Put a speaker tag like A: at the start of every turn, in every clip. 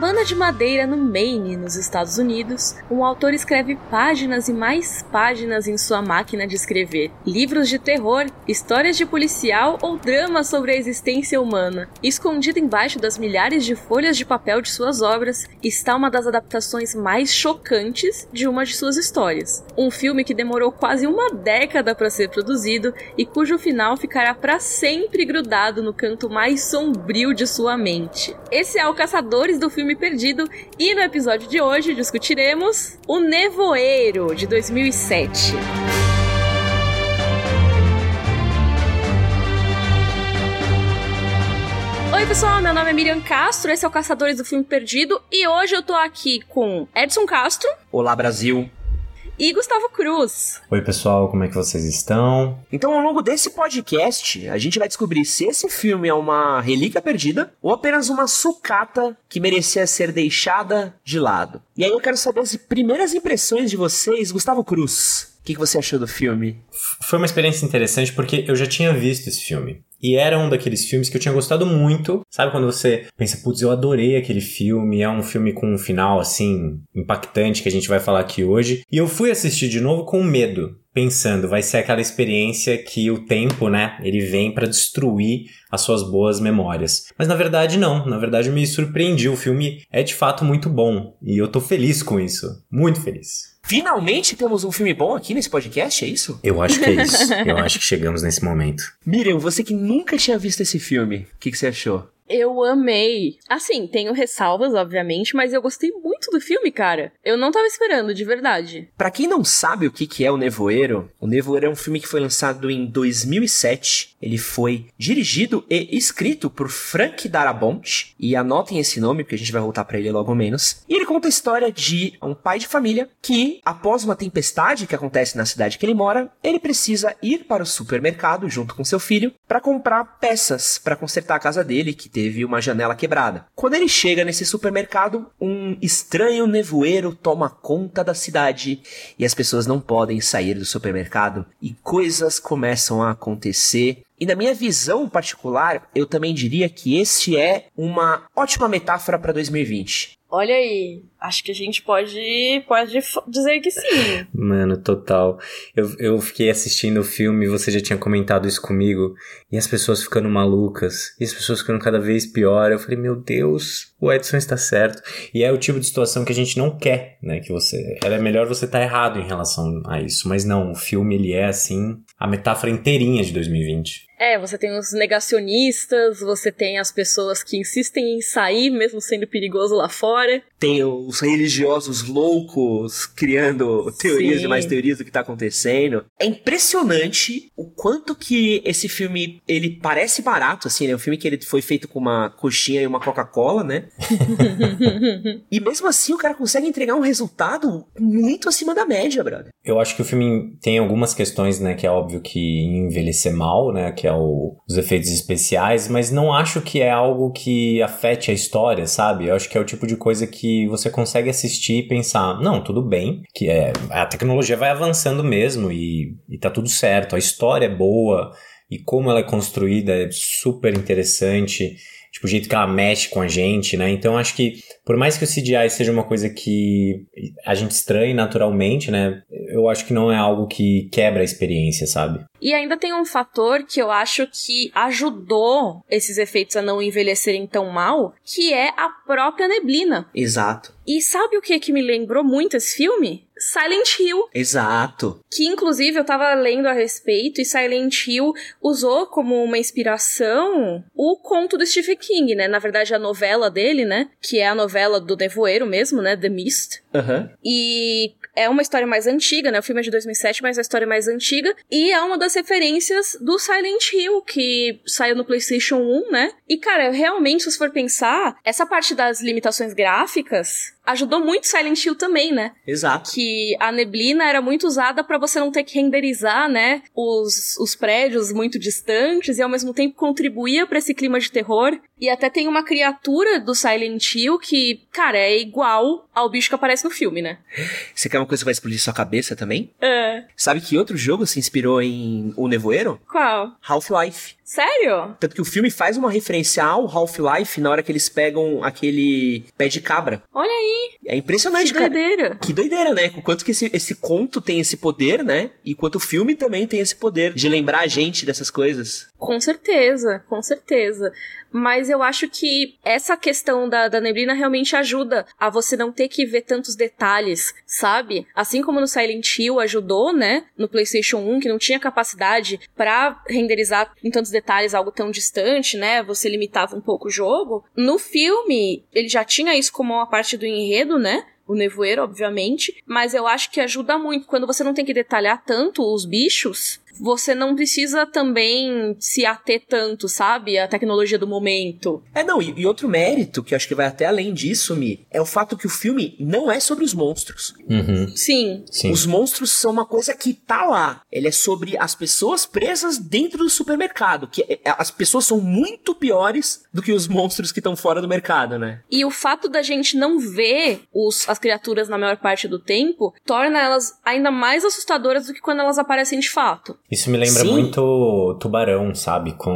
A: cabana de madeira no Maine, nos Estados Unidos, um autor escreve páginas e mais páginas em sua máquina de escrever. Livros de terror, histórias de policial ou dramas sobre a existência humana. Escondido embaixo das milhares de folhas de papel de suas obras está uma das adaptações mais chocantes de uma de suas histórias. Um filme que demorou quase uma década para ser produzido e cujo final ficará para sempre grudado no canto mais sombrio de sua mente. Esse é o Caçadores do Filme Perdido e no episódio de hoje discutiremos O Nevoeiro de 2007. Oi, pessoal, meu nome é Miriam Castro, esse é o Caçadores do Filme Perdido e hoje eu tô aqui com Edson Castro.
B: Olá, Brasil
A: e Gustavo Cruz.
C: Oi, pessoal, como é que vocês estão?
B: Então, ao longo desse podcast, a gente vai descobrir se esse filme é uma relíquia perdida ou apenas uma sucata que merecia ser deixada de lado. E aí eu quero saber as primeiras impressões de vocês, Gustavo Cruz. O que, que você achou do filme?
C: Foi uma experiência interessante porque eu já tinha visto esse filme. E era um daqueles filmes que eu tinha gostado muito. Sabe quando você pensa, putz, eu adorei aquele filme, é um filme com um final assim impactante que a gente vai falar aqui hoje. E eu fui assistir de novo com medo, pensando, vai ser aquela experiência que o tempo, né, ele vem para destruir as suas boas memórias. Mas na verdade não, na verdade me surpreendi, o filme é de fato muito bom e eu tô feliz com isso, muito feliz.
B: Finalmente temos um filme bom aqui nesse podcast, é isso?
C: Eu acho que é isso. Eu acho que chegamos nesse momento.
B: Miriam, você que nunca tinha visto esse filme, o que, que você achou?
A: Eu amei. Assim, tenho ressalvas, obviamente, mas eu gostei muito do filme, cara. Eu não tava esperando, de verdade.
B: Para quem não sabe o que, é o Nevoeiro, o Nevoeiro é um filme que foi lançado em 2007. Ele foi dirigido e escrito por Frank Darabont. E anotem esse nome, porque a gente vai voltar para ele logo menos. E ele conta a história de um pai de família que, após uma tempestade que acontece na cidade que ele mora, ele precisa ir para o supermercado junto com seu filho para comprar peças para consertar a casa dele, que teve uma janela quebrada. Quando ele chega nesse supermercado, um estranho nevoeiro toma conta da cidade e as pessoas não podem sair do supermercado e coisas começam a acontecer e na minha visão particular, eu também diria que este é uma ótima metáfora para 2020.
A: Olha aí, acho que a gente pode, pode dizer que sim.
C: Mano, total. Eu, eu fiquei assistindo o filme, você já tinha comentado isso comigo, e as pessoas ficando malucas, e as pessoas ficando cada vez pior. Eu falei, meu Deus, o Edson está certo. E é o tipo de situação que a gente não quer, né? Que você. Era melhor você estar tá errado em relação a isso. Mas não, o filme ele é assim, a metáfora inteirinha de 2020.
A: É, você tem os negacionistas, você tem as pessoas que insistem em sair, mesmo sendo perigoso lá fora.
B: Tem os religiosos loucos criando teorias Sim. e mais teorias do que tá acontecendo. É impressionante o quanto que esse filme, ele parece barato, assim, né? Um filme que ele foi feito com uma coxinha e uma Coca-Cola, né? e mesmo assim o cara consegue entregar um resultado muito acima da média, brother.
C: Eu acho que o filme tem algumas questões, né, que é óbvio que envelhecer mal, né, que é o, os efeitos especiais, mas não acho que é algo que afete a história, sabe? Eu acho que é o tipo de coisa que você consegue assistir e pensar, não, tudo bem, que é a tecnologia vai avançando mesmo e, e tá tudo certo, a história é boa e como ela é construída é super interessante tipo, o jeito que ela mexe com a gente, né? Então acho que por mais que o CGI seja uma coisa que a gente estranhe naturalmente, né? Eu acho que não é algo que quebra a experiência, sabe?
A: E ainda tem um fator que eu acho que ajudou esses efeitos a não envelhecerem tão mal, que é a própria neblina.
B: Exato.
A: E sabe o que que me lembrou muito esse filme? Silent Hill.
B: Exato.
A: Que inclusive eu tava lendo a respeito e Silent Hill usou como uma inspiração o conto do Stephen King, né? Na verdade, a novela dele, né? Que é a novela do Nevoeiro mesmo, né? The Mist.
B: Uhum.
A: E é uma história mais antiga, né? O filme é de 2007, mas a história é mais antiga. E é uma das referências do Silent Hill, que saiu no PlayStation 1, né? E, cara, realmente, se você for pensar, essa parte das limitações gráficas ajudou muito Silent Hill também, né?
B: Exato.
A: Que a neblina era muito usada para você não ter que renderizar, né, os, os prédios muito distantes e ao mesmo tempo contribuía para esse clima de terror. E até tem uma criatura do Silent Hill que, cara, é igual ao bicho que aparece no filme, né?
B: Você quer uma coisa que vai explodir sua cabeça também?
A: É.
B: Sabe que outro jogo se inspirou em O Nevoeiro?
A: Qual?
B: Half-Life.
A: Sério?
B: Tanto que o filme faz uma referência ao Half-Life na hora que eles pegam aquele pé de cabra.
A: Olha aí.
B: É impressionante,
A: que
B: cara.
A: doideira.
B: Que doideira, né? O quanto que esse, esse conto tem esse poder, né? E quanto o filme também tem esse poder de lembrar a gente dessas coisas.
A: Com certeza, com certeza. Mas eu acho que essa questão da, da neblina realmente ajuda a você não ter que ver tantos detalhes, sabe? Assim como no Silent Hill ajudou, né? No PlayStation 1, que não tinha capacidade para renderizar em tantos detalhes algo tão distante, né? Você limitava um pouco o jogo. No filme, ele já tinha isso como uma parte do enredo, né? O nevoeiro, obviamente, mas eu acho que ajuda muito quando você não tem que detalhar tanto os bichos você não precisa também se ater tanto, sabe? A tecnologia do momento.
B: É, não, e, e, outro mérito, que eu acho que vai até além disso, Mi, é o fato que o filme não é sobre os monstros.
C: Uhum.
A: Sim.
C: Sim.
B: Os monstros são uma coisa que tá lá. Ele é sobre as pessoas presas dentro do supermercado, que é, é as pessoas são muito piores do que os monstros que estão fora do mercado, né?
A: E o fato da gente não ver os, as criaturas na maior parte do tempo torna elas ainda mais assustadoras do que quando elas aparecem de fato.
C: Isso me lembra
B: Sim.
C: muito Tubarão, sabe? Com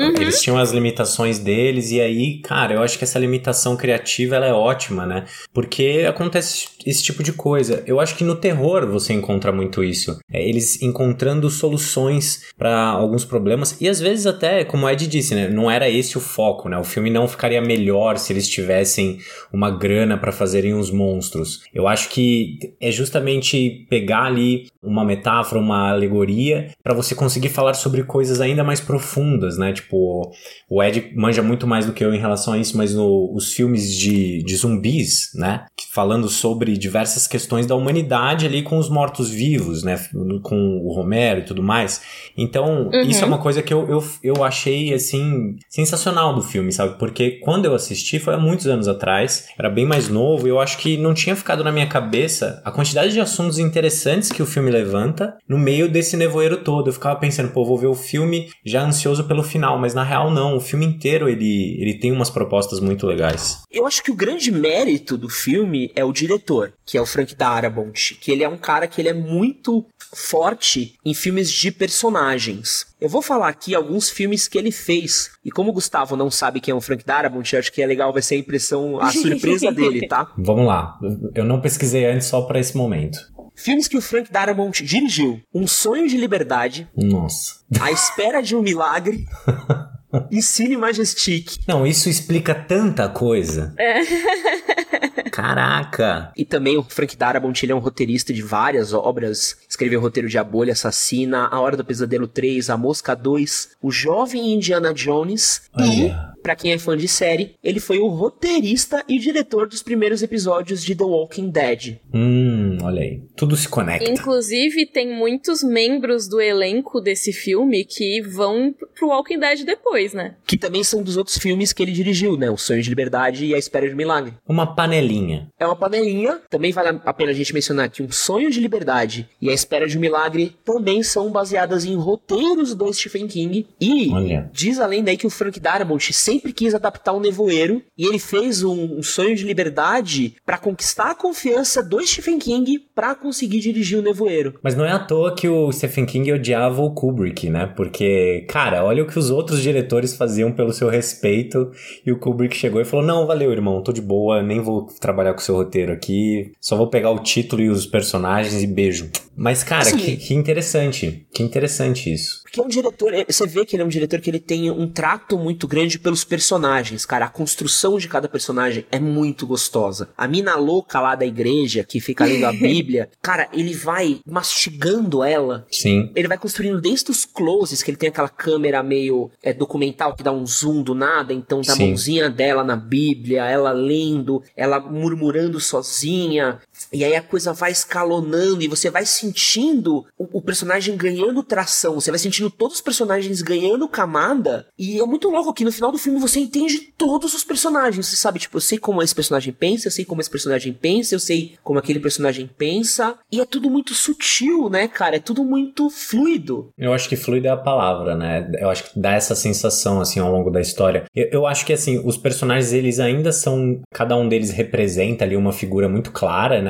A: Uhum.
C: eles tinham as limitações deles e aí, cara, eu acho que essa limitação criativa ela é ótima, né? Porque acontece esse tipo de coisa. Eu acho que no terror você encontra muito isso. É, eles encontrando soluções para alguns problemas e às vezes até, como o Ed disse, né, não era esse o foco, né? O filme não ficaria melhor se eles tivessem uma grana para fazerem os monstros. Eu acho que é justamente pegar ali uma metáfora, uma alegoria para você conseguir falar sobre coisas ainda mais profundas, né? Tipo, o Ed manja muito mais do que eu em relação a isso, mas no, os filmes de, de zumbis, né? Falando sobre diversas questões da humanidade ali com os mortos-vivos, né? Com o Romero e tudo mais. Então,
A: Uhum.
C: isso é uma coisa que eu, eu, eu achei, assim, sensacional do filme, sabe? Porque quando eu assisti foi há muitos anos atrás, era bem mais novo, e eu acho que não tinha ficado na minha cabeça a quantidade de assuntos interessantes que o filme levanta no meio desse nevoeiro todo. Eu ficava pensando, pô, vou ver o filme já ansioso pelo final, mas na real não, o filme inteiro ele, ele tem umas propostas muito legais.
B: Eu acho que o grande mérito do filme é o diretor, que é o Frank Darabont, que ele é um cara que ele é muito forte em filmes de personagens. Eu vou falar aqui alguns filmes que ele fez. E como o Gustavo não sabe quem é o Frank Darabont, eu acho que é legal vai ser a impressão, a surpresa dele, tá?
C: Vamos lá, eu não pesquisei antes só para esse momento.
B: Filmes que o Frank Darabont dirigiu: Um Sonho de Liberdade,
C: Nossa.
B: A Espera de um Milagre e Cine Majestic.
C: Não, isso explica tanta coisa. Caraca!
B: E também o Frank Darabont, ele é um roteirista de várias obras. Escreveu o roteiro de A Bolha Assassina, A Hora do Pesadelo 3, A Mosca 2, O Jovem Indiana Jones e,
C: Olha.
B: pra quem é fã de série, ele foi o roteirista e diretor dos primeiros episódios de The Walking Dead.
C: Hum, olha aí. Tudo se conecta.
A: Inclusive, tem muitos membros do elenco desse filme que vão pro Walking Dead depois, né?
B: Que também são dos outros filmes que ele dirigiu, né? O Sonho de Liberdade e A Espera de um Milagre.
C: Uma panelinha.
B: É uma panelinha, também vale a pena a gente mencionar que Um Sonho de Liberdade e A Espera de um Milagre também são baseadas em roteiros do Stephen King. E
C: Olha.
B: diz além daí que o Frank Darabont sempre quis adaptar o Nevoeiro e ele fez um, um Sonho de Liberdade pra conquistar a confiança do Stephen King pra conseguir dirigir o Nevoeiro.
C: Mas não é à toa que o Stephen King odiava o Kubrick, né? Porque, cara, olha o que os outros diretores faziam pelo seu respeito e o Kubrick chegou e falou: Não, valeu, irmão, tô de boa, nem vou trabalhar com o seu roteiro aqui, só vou pegar o título e os personagens e beijo. Mas, cara, que, que interessante, que interessante isso.
B: Porque é um diretor, é- você vê que ele é um diretor que ele tem um trato muito grande pelos personagens, cara. A construção de cada personagem é muito gostosa. A mina louca lá da igreja, que fica lendo a Bíblia, cara, ele vai mastigando ela.
C: Sim.
B: Ele vai construindo desde os closes, que ele tem aquela câmera meio é, documental que dá um zoom do nada, então da
C: Sim.
B: mãozinha dela na Bíblia, ela lendo, ela murmurando sozinha, e aí a coisa vai escalonando e você vai sentindo o, o personagem ganhando tração, você vai sentindo todos os personagens ganhando camada. E é muito louco que no final do filme você entende todos os personagens. Você sabe, tipo, eu sei como esse personagem pensa, eu sei como esse personagem pensa, eu sei como aquele personagem pensa. E é tudo muito sutil, né, cara? É tudo muito fluido.
C: Eu acho que fluido é a palavra, né? Eu acho que dá essa sensação, assim, ao longo da história. Eu, eu acho que, assim, os personagens, eles ainda são. Cada um deles representa ali uma figura muito clara, né?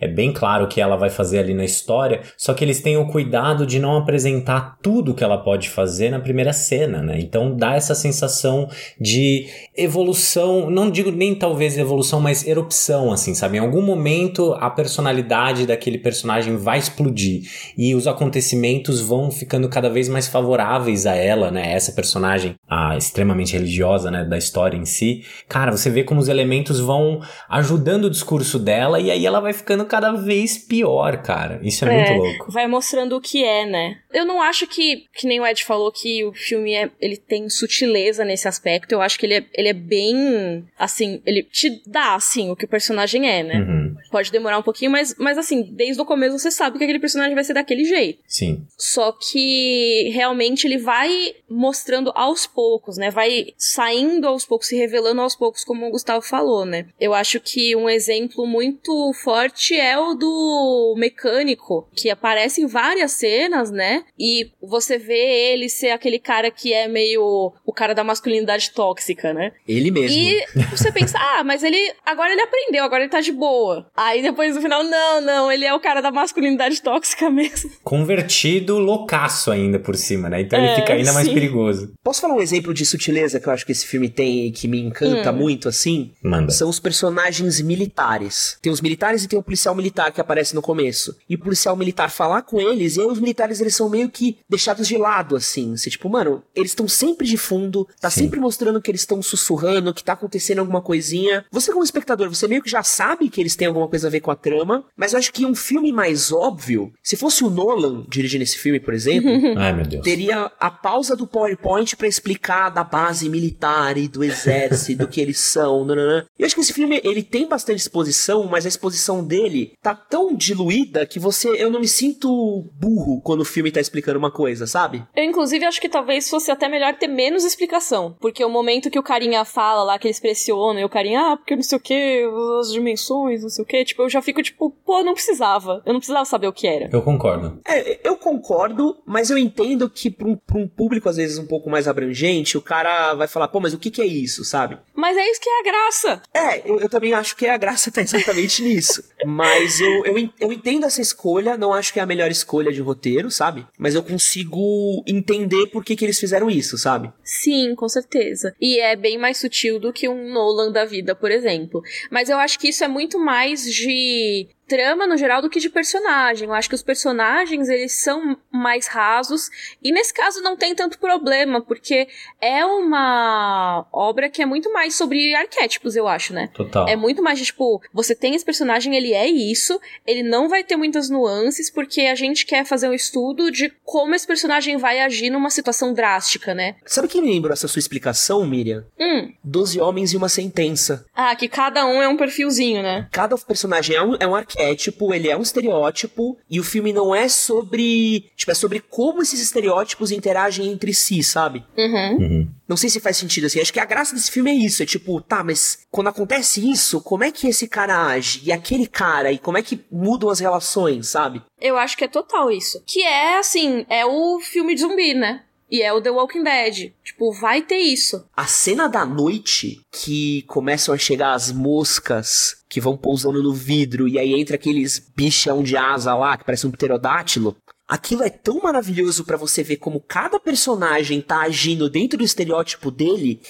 C: É bem claro o que ela vai fazer ali na história, só que eles têm o cuidado de não apresentar tudo que ela pode fazer na primeira cena, né? Então dá essa sensação de evolução, não digo nem talvez evolução, mas erupção, assim, sabe? Em algum momento a personalidade daquele personagem vai explodir e os acontecimentos vão ficando cada vez mais favoráveis a ela, né? Essa personagem, a extremamente religiosa, né, da história em si. Cara, você vê como os elementos vão ajudando o discurso dela e aí ela vai ficando cada vez pior, cara. Isso é, é muito louco.
A: Vai mostrando o que é, né? Eu não acho que, que nem o Ed falou, que o filme é, ele tem sutileza nesse aspecto. Eu acho que ele é, ele é bem, assim, ele te dá, assim, o que o personagem é, né? Uhum. Pode demorar um pouquinho, mas, mas assim, desde o começo você sabe que aquele personagem vai ser daquele jeito.
C: Sim.
A: Só que realmente ele vai mostrando aos poucos, né? Vai saindo aos poucos, se revelando aos poucos, como o Gustavo falou, né? Eu acho que um exemplo muito forte é o do mecânico, que aparece em várias cenas, né? E você vê ele ser aquele cara que é meio o cara da masculinidade tóxica, né?
B: Ele mesmo.
A: E você pensa, ah, mas ele agora ele aprendeu, agora ele tá de boa. Aí depois no final, não, não, ele é o cara da masculinidade tóxica mesmo.
C: Convertido loucaço ainda por cima, né? Então é, ele fica ainda sim. mais perigoso.
B: Posso falar um exemplo de sutileza que eu acho que esse filme tem e que me encanta hum. muito, assim?
C: Manda.
B: São os personagens militares. Tem os militares e tem o policial militar que aparece no começo. E o policial militar falar com eles, e aí os militares eles são meio que deixados de lado, assim. Você, tipo, mano, eles estão sempre de fundo, tá sim. sempre mostrando que eles estão sussurrando, que tá acontecendo alguma coisinha. Você, como espectador, você meio que já sabe que eles têm alguma coisa a ver com a trama, mas eu acho que um filme mais óbvio, se fosse o Nolan dirigindo esse filme, por exemplo,
C: Ai,
B: teria a pausa do PowerPoint para explicar da base militar e do exército, do que eles são, nananã. Eu acho que esse filme, ele tem bastante exposição, mas a exposição dele tá tão diluída que você, eu não me sinto burro quando o filme tá explicando uma coisa, sabe?
A: Eu, inclusive, acho que talvez fosse até melhor ter menos explicação, porque o momento que o carinha fala lá, que eles pressionam, e o carinha, ah, porque não sei o que, as dimensões, não sei o que, tipo, eu já fico tipo, pô, não precisava. Eu não precisava saber o que era.
C: Eu concordo.
B: É, eu concordo, mas eu entendo que pra um, pra um público, às vezes, um pouco mais abrangente, o cara vai falar, pô, mas o que, que é isso, sabe?
A: Mas é isso que é a graça.
B: É, eu, eu também acho que a graça tá exatamente nisso. Mas eu, eu, eu entendo essa escolha, não acho que é a melhor escolha de roteiro, sabe? Mas eu consigo entender por que, que eles fizeram isso, sabe?
A: Sim, com certeza. E é bem mais sutil do que um Nolan da vida, por exemplo. Mas eu acho que isso é muito mais de trama no geral do que de personagem. Eu acho que os personagens eles são mais rasos e nesse caso não tem tanto problema porque é uma obra que é muito mais sobre arquétipos, eu acho, né?
C: Total.
A: É muito mais de, tipo, você tem esse personagem, ele é isso, ele não vai ter muitas nuances porque a gente quer fazer um estudo de como esse personagem vai agir numa situação drástica, né?
B: Sabe quem me lembrou essa sua explicação, Miriam?
A: Hum.
B: Doze Homens e uma Sentença.
A: Ah, que cada um é um perfilzinho, né?
B: Cada personagem é um, é um arquétipo arquétipo, ele é um estereótipo, e o filme não é sobre. Tipo, é sobre como esses estereótipos interagem entre si, sabe?
A: Uhum.
C: Uhum.
B: Não sei se faz sentido assim. Acho que a graça desse filme é isso. É tipo, tá, mas quando acontece isso, como é que esse cara age? E aquele cara? E como é que mudam as relações, sabe?
A: Eu acho que é total isso. Que é, assim, é o filme de zumbi, né? E é o The Walking Dead. Tipo, vai ter isso.
B: A cena da noite que começam a chegar as moscas que vão pousando no vidro e aí entra aqueles bichão de asa lá que parece um pterodátilo. Aquilo é tão maravilhoso para você ver como cada personagem tá agindo dentro do estereótipo dele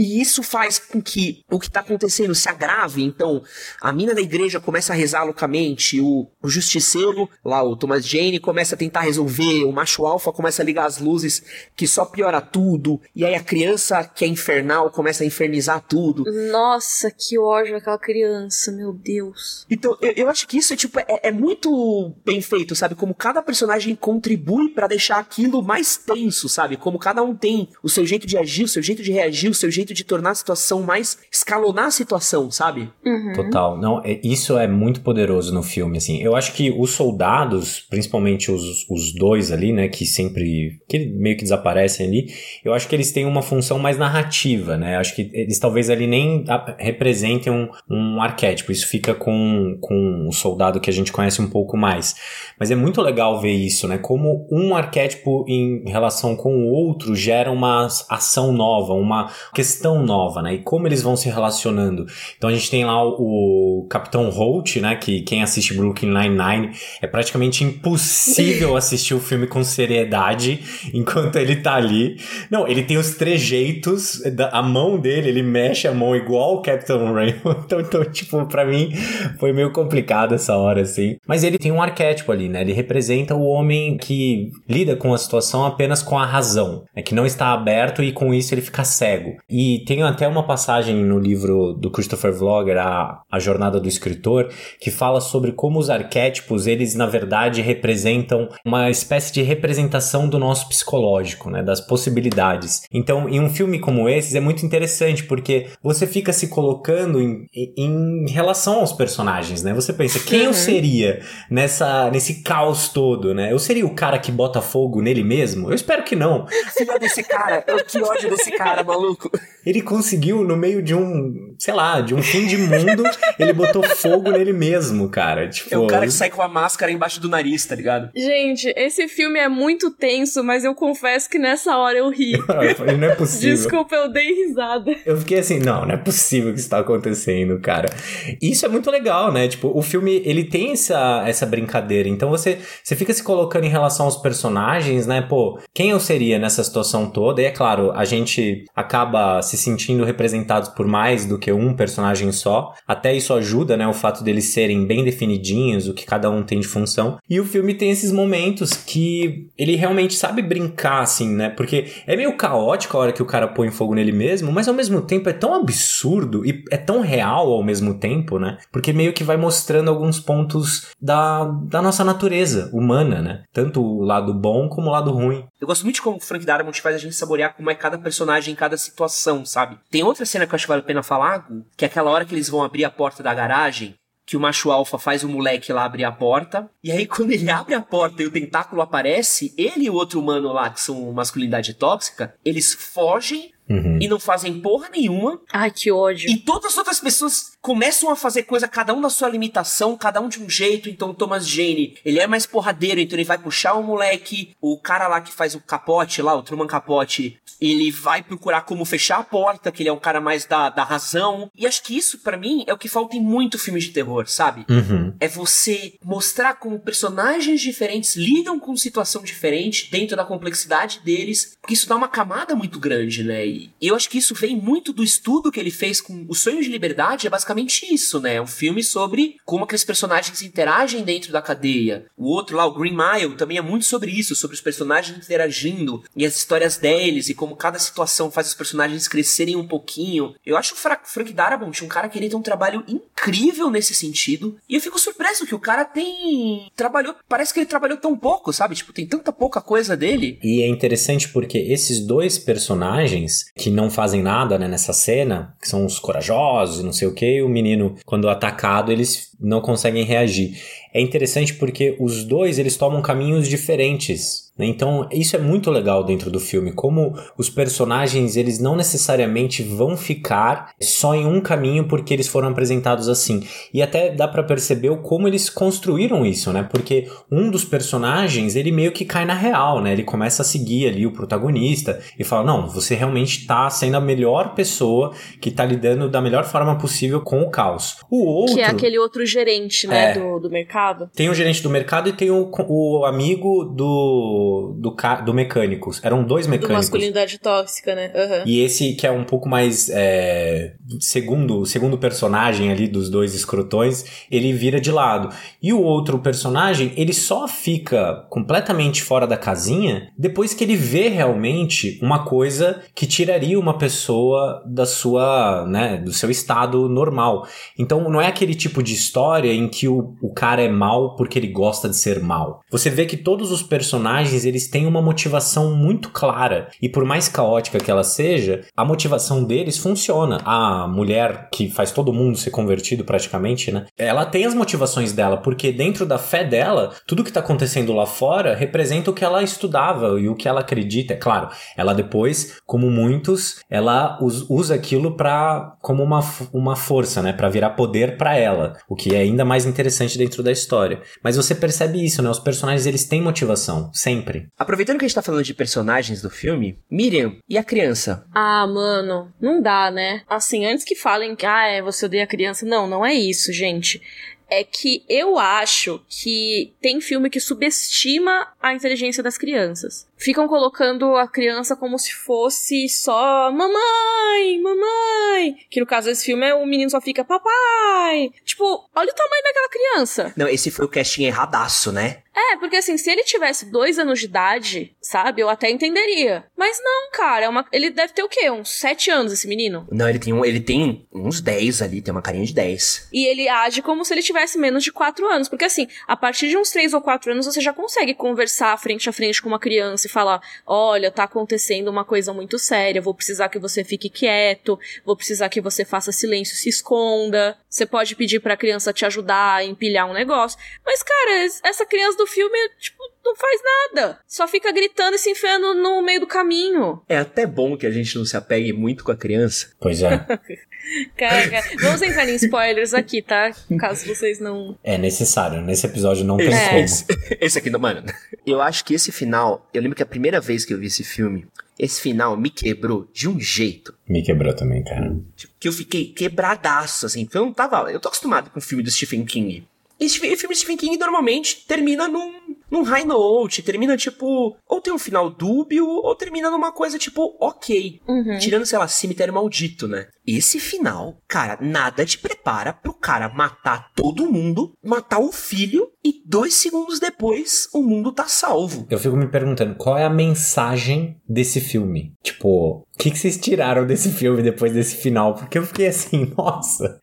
B: e isso faz com que o que está acontecendo se agrave. Então, a mina da igreja começa a rezar loucamente, o, o justiceiro, lá o Thomas Jane, começa a tentar resolver, o macho alfa começa a ligar as luzes, que só piora tudo. E aí a criança, que é infernal, começa a infernizar tudo.
A: Nossa, que ódio aquela criança, meu Deus.
B: Então, eu, eu acho que isso é, tipo, é, é muito bem feito, sabe? Como cada personagem contribui para deixar aquilo mais tenso, sabe? Como cada um tem o seu jeito de agir, o seu jeito de reagir, o seu jeito jeito de tornar a situação mais. escalonar a situação, sabe?
A: Uhum.
C: Total. Não, é, isso é muito poderoso no filme, assim. Eu acho que os soldados, principalmente os, os dois ali, né, que sempre, que meio que desaparecem ali, eu acho que eles têm uma função mais narrativa, né? Acho que eles talvez ali nem representem um, um arquétipo. Isso fica com, com o soldado que a gente conhece um pouco mais. Mas é muito legal ver isso, né? Como um arquétipo em relação com o outro gera uma ação nova, uma questão nova, né? E como eles vão se relacionando. Então a gente tem lá o, o Capitão Holt, né? Que quem assiste Brooklyn Nine-Nine é praticamente impossível assistir o filme com seriedade enquanto ele tá ali. Não, ele tem os trejeitos, a mão dele, ele mexe a mão igual o Capitão Rainbow. Então, então, tipo, pra mim foi meio complicado essa hora, assim. Mas ele tem um arquétipo ali, né? Ele representa o homem que lida com a situação apenas com a razão, é que não está aberto e com isso ele fica cego. E tem até uma passagem no livro do Christopher Vlogger, a, a Jornada do Escritor, que fala sobre como os arquétipos, eles na verdade representam uma espécie de representação do nosso psicológico, né? Das possibilidades. Então, em um filme como esse, é muito interessante porque você fica se colocando em, em relação aos personagens, né? Você pensa, quem uhum. eu seria nessa, nesse caos todo, né? Eu seria o cara que bota fogo nele mesmo? Eu espero que não.
B: Filha desse cara, que ódio desse cara, maluco.
C: Ele conseguiu, no meio de um, sei lá, de um fim de mundo, ele botou fogo nele mesmo, cara. Tipo...
B: É o cara que sai com a máscara embaixo do nariz, tá ligado?
A: Gente, esse filme é muito tenso, mas eu confesso que nessa hora eu ri.
C: não é possível.
A: Desculpa, eu dei risada.
C: Eu fiquei assim, não, não é possível que isso tá acontecendo, cara. Isso é muito legal, né? Tipo, o filme, ele tem essa, essa brincadeira. Então você, você fica se colocando em relação aos personagens, né? Pô, quem eu seria nessa situação toda? E é claro, a gente acaba se sentindo representados por mais do que um personagem só. Até isso ajuda, né? O fato deles serem bem definidinhos, o que cada um tem de função. E o filme tem esses momentos que ele realmente sabe brincar, assim, né? Porque é meio caótico a hora que o cara põe fogo nele mesmo, mas ao mesmo tempo é tão absurdo e é tão real ao mesmo tempo, né? Porque meio que vai mostrando alguns pontos da, da nossa natureza humana, né? Tanto o lado bom como o lado ruim.
B: Eu gosto muito de como o Frank Darabont faz a gente saborear como é cada personagem em cada situação, sabe? Tem outra cena que eu acho que vale a pena falar, que é aquela hora que eles vão abrir a porta da garagem que o macho alfa faz o moleque lá abrir a porta. E aí, quando ele abre a porta e o tentáculo aparece, ele e o outro humano lá, que são masculinidade tóxica, eles fogem Uhum. E não fazem porra nenhuma.
A: Ai, que ódio.
B: E todas as outras pessoas começam a fazer coisa, cada um na sua limitação, cada um de um jeito. Então, Thomas Jane, ele é mais porradeiro, então ele vai puxar o moleque. O cara lá que faz o capote lá, o Truman Capote, ele vai procurar como fechar a porta, que ele é um cara mais da, da razão. E acho que isso, para mim, é o que falta em muito filme de terror, sabe?
C: Uhum.
B: É você mostrar como personagens diferentes lidam com situação diferente dentro da complexidade deles, porque isso dá uma camada muito grande, né? E e eu acho que isso vem muito do estudo que ele fez com O Sonho de Liberdade, é basicamente isso, né? É um filme sobre como aqueles personagens interagem dentro da cadeia. O outro lá, o Green Mile, também é muito sobre isso, sobre os personagens interagindo e as histórias deles e como cada situação faz os personagens crescerem um pouquinho. Eu acho o Frank Darabont um cara que ele tem um trabalho incrível nesse sentido e eu fico surpreso que o cara tem trabalhou, parece que ele trabalhou tão pouco, sabe? Tipo, tem tanta pouca coisa dele.
C: E é interessante porque esses dois personagens que não fazem nada né, nessa cena, que são os corajosos e não sei o que, o menino, quando atacado, eles não conseguem reagir. É interessante porque os dois eles tomam caminhos diferentes? Então, isso é muito legal dentro do filme, como os personagens, eles não necessariamente vão ficar só em um caminho porque eles foram apresentados assim. E até dá para perceber como eles construíram isso, né? Porque um dos personagens, ele meio que cai na real, né? Ele começa a seguir ali o protagonista e fala: "Não, você realmente tá sendo a melhor pessoa que tá lidando da melhor forma possível com o caos". O outro
A: Que é aquele outro gerente, né, é, do, do mercado.
C: Tem o gerente do mercado e tem o, o amigo do do, do mecânico. Eram dois mecânicos. Do
A: masculinidade tóxica, né? Uhum.
C: E esse que é um pouco mais. É, segundo, segundo personagem ali dos dois escrotões, ele vira de lado. E o outro personagem, ele só fica completamente fora da casinha depois que ele vê realmente uma coisa que tiraria uma pessoa da sua, né, do seu estado normal. Então não é aquele tipo de história história em que o, o cara é mal porque ele gosta de ser mal. Você vê que todos os personagens eles têm uma motivação muito clara e por mais caótica que ela seja, a motivação deles funciona. A mulher que faz todo mundo ser convertido praticamente, né? Ela tem as motivações dela porque dentro da fé dela, tudo que tá acontecendo lá fora representa o que ela estudava e o que ela acredita. É claro, ela depois, como muitos, ela usa aquilo para como uma, uma força, né, para virar poder para ela, o que é ainda mais interessante dentro da história. Mas você percebe isso, né? Os personagens eles têm motivação, sempre.
B: Aproveitando que a gente tá falando de personagens do filme, Miriam e a criança.
A: Ah, mano, não dá, né? Assim, antes que falem que ah, é, você odeia a criança, não, não é isso, gente é que eu acho que tem filme que subestima a inteligência das crianças. Ficam colocando a criança como se fosse só mamãe, mamãe. Que no caso desse filme é o menino só fica papai. Tipo, olha o tamanho daquela criança.
B: Não, esse foi o casting erradaço, né?
A: É, porque assim, se ele tivesse dois anos de idade, sabe, eu até entenderia. Mas não, cara, é uma... ele deve ter o quê? Uns sete anos, esse menino?
B: Não, ele tem, um, ele tem uns dez ali, tem uma carinha de dez.
A: E ele age como se ele tivesse menos de quatro anos. Porque assim, a partir de uns três ou quatro anos, você já consegue conversar frente a frente com uma criança falar: olha, tá acontecendo uma coisa muito séria, vou precisar que você fique quieto, vou precisar que você faça silêncio, se esconda. Você pode pedir pra criança te ajudar a empilhar um negócio. Mas, cara, essa criança do filme, tipo, não faz nada. Só fica gritando e se enfiando no meio do caminho.
B: É até bom que a gente não se apegue muito com a criança.
C: Pois é.
A: Cara, vamos entrar em spoilers aqui, tá? Caso vocês não.
C: É necessário. Nesse episódio não tem
B: esse,
C: como.
B: Esse, esse aqui, não, mano. Eu acho que esse final. Eu lembro que a primeira vez que eu vi esse filme, esse final me quebrou de um jeito.
C: Me quebrou também, cara.
B: Tipo, que eu fiquei quebradaço, assim. Eu não tava. Eu tô acostumado com o filme do Stephen King. E esse filme de Stephen King normalmente termina num, num high note, termina tipo. Ou tem um final dúbio, ou termina numa coisa tipo, ok.
A: Uhum.
B: Tirando, sei lá, cemitério maldito, né? Esse final, cara, nada te prepara pro cara matar todo mundo, matar o filho e dois segundos depois o mundo tá salvo.
C: Eu fico me perguntando qual é a mensagem desse filme. Tipo, o que, que vocês tiraram desse filme depois desse final? Porque eu fiquei assim, nossa,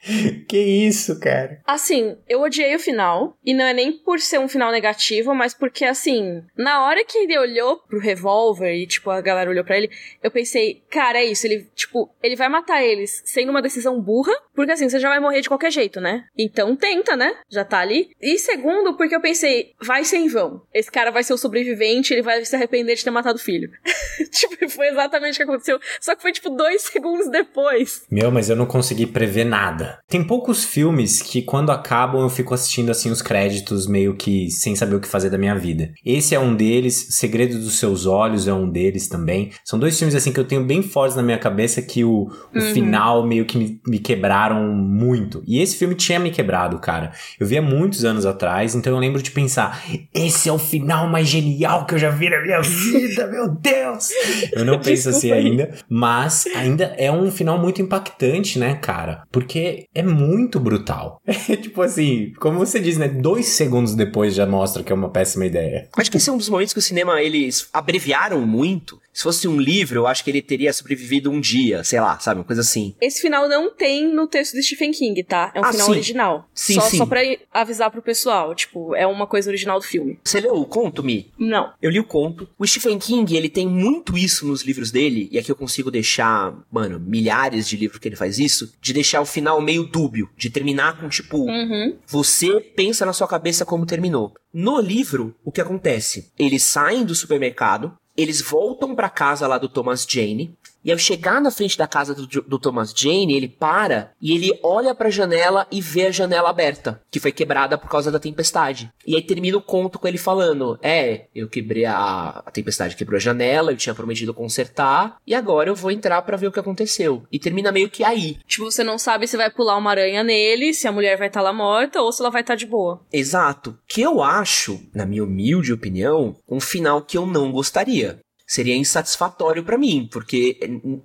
C: que isso, cara?
A: Assim, eu odiei o final. E não é nem por ser um final negativo, mas porque, assim, na hora que ele olhou pro revólver e, tipo, a galera olhou para ele, eu pensei, cara, é isso. Ele, tipo, ele vai matar eles sem uma decisão burra, porque assim, você já vai morrer de qualquer jeito, né? Então tenta, né? Já tá ali. E segundo, porque eu pensei, vai ser em vão. Esse cara vai ser o sobrevivente, ele vai se arrepender de ter matado o filho. tipo, foi exatamente o que aconteceu. Só que foi, tipo, dois segundos depois.
C: Meu, mas eu não consegui prever nada. Tem poucos filmes que, quando acabam, eu fico assistindo, assim, os créditos, meio que sem saber o que fazer da minha vida. Esse é um deles, Segredo dos Seus Olhos é um deles também. São dois filmes, assim, que eu tenho bem fortes na minha cabeça que o, o
A: Uhum.
C: final meio que me, me quebraram muito. E esse filme tinha me quebrado, cara. Eu vi há muitos anos atrás, então eu lembro de pensar: esse é o final mais genial que eu já vi na minha vida, meu Deus! Eu não penso assim ainda, mas ainda é um final muito impactante, né, cara? Porque é muito brutal. É tipo assim, como você diz, né? Dois segundos depois já mostra que é uma péssima ideia.
B: Acho que esse é um dos momentos que o cinema eles abreviaram muito. Se fosse um livro, eu acho que ele teria sobrevivido um dia, sei lá, sabe? Uma coisa assim.
A: Esse final não tem no texto de Stephen King, tá? É um
B: Ah,
A: final
B: sim.
A: original.
B: Sim,
A: só,
B: sim.
A: só pra avisar pro pessoal. Tipo, é uma coisa original do filme.
B: Você leu o conto, Mi?
A: Não.
B: Eu li o conto. O Stephen King, ele tem muito isso nos livros dele, e aqui eu consigo deixar, mano, milhares de livros que ele faz isso, de deixar o final meio dúbio, de terminar com tipo,
A: Uhum.
B: você pensa na sua cabeça como terminou. No livro, o que acontece? Eles saem do supermercado, eles voltam pra casa lá do Thomas Jane, e ao chegar na frente da casa do, do Thomas Jane, ele para e ele olha pra janela e vê a janela aberta, que foi quebrada por causa da tempestade. E aí termina o conto com ele falando: É, eu quebrei a, a tempestade, quebrou a janela, eu tinha prometido consertar, e agora eu vou entrar pra ver o que aconteceu. E termina meio que aí.
A: Tipo, você não sabe se vai pular uma aranha nele, se a mulher vai estar lá morta ou se ela vai estar de boa.
B: Exato. Que eu acho, na minha humilde opinião, um final que eu não gostaria. Seria insatisfatório para mim, porque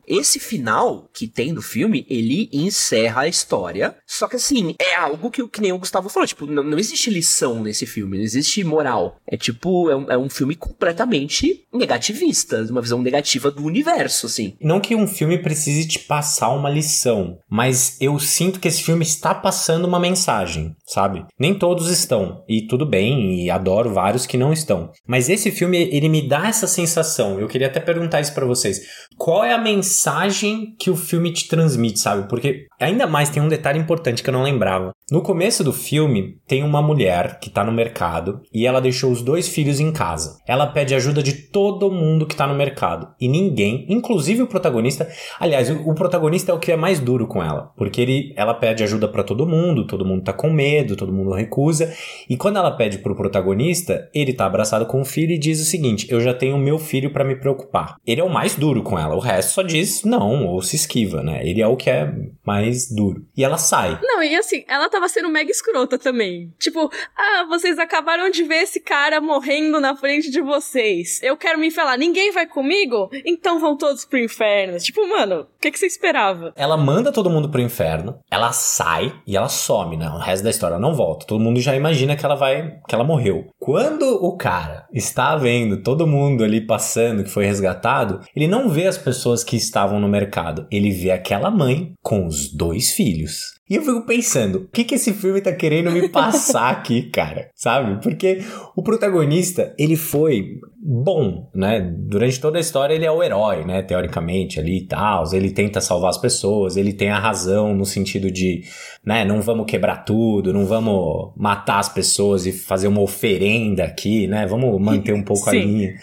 B: esse final que tem do filme, ele encerra a história. Só que assim, é algo que, que nem o Gustavo falou, tipo, não, não existe lição nesse filme, não existe moral. É tipo, é um, é um filme completamente negativista, uma visão negativa do universo, assim.
C: Não que um filme precise te passar uma lição, mas eu sinto que esse filme está passando uma mensagem, sabe? Nem todos estão, e tudo bem, e adoro vários que não estão. Mas esse filme, ele me dá essa sensação. Eu queria até perguntar isso para vocês. Qual é a mensagem que o filme te transmite, sabe? Porque ainda mais tem um detalhe importante que eu não lembrava. No começo do filme, tem uma mulher que tá no mercado e ela deixou os dois filhos em casa. Ela pede ajuda de todo mundo que tá no mercado e ninguém, inclusive o protagonista, aliás, o, o protagonista é o que é mais duro com ela, porque ele, ela pede ajuda para todo mundo, todo mundo tá com medo, todo mundo recusa, e quando ela pede pro protagonista, ele tá abraçado com o filho e diz o seguinte: "Eu já tenho meu filho para me preocupar". Ele é o mais duro com ela, o resto só diz não ou se esquiva, né? Ele é o que é mais duro. E ela sai.
A: Não, e assim, ela tava sendo mega escrota também. Tipo, ah, vocês acabaram de ver esse cara morrendo na frente de vocês. Eu quero me falar, ninguém vai comigo? Então vão todos pro inferno. Tipo, mano, o que, que você esperava?
C: Ela manda todo mundo pro inferno, ela sai e ela some, né? O resto da história não volta. Todo mundo já imagina que ela vai, que ela morreu. Quando o cara está vendo todo mundo ali passando que foi resgatado, ele não vê as pessoas que estavam no mercado, ele vê aquela mãe com os dois filhos. E eu fico pensando, o que que esse filme tá querendo me passar aqui, cara? Sabe? Porque o protagonista, ele foi bom, né? Durante toda a história ele é o herói, né? Teoricamente ali e tal. Ele tenta salvar as pessoas, ele tem a razão no sentido de, né? Não vamos quebrar tudo, não vamos matar as pessoas e fazer uma oferenda aqui, né? Vamos manter um pouco a linha.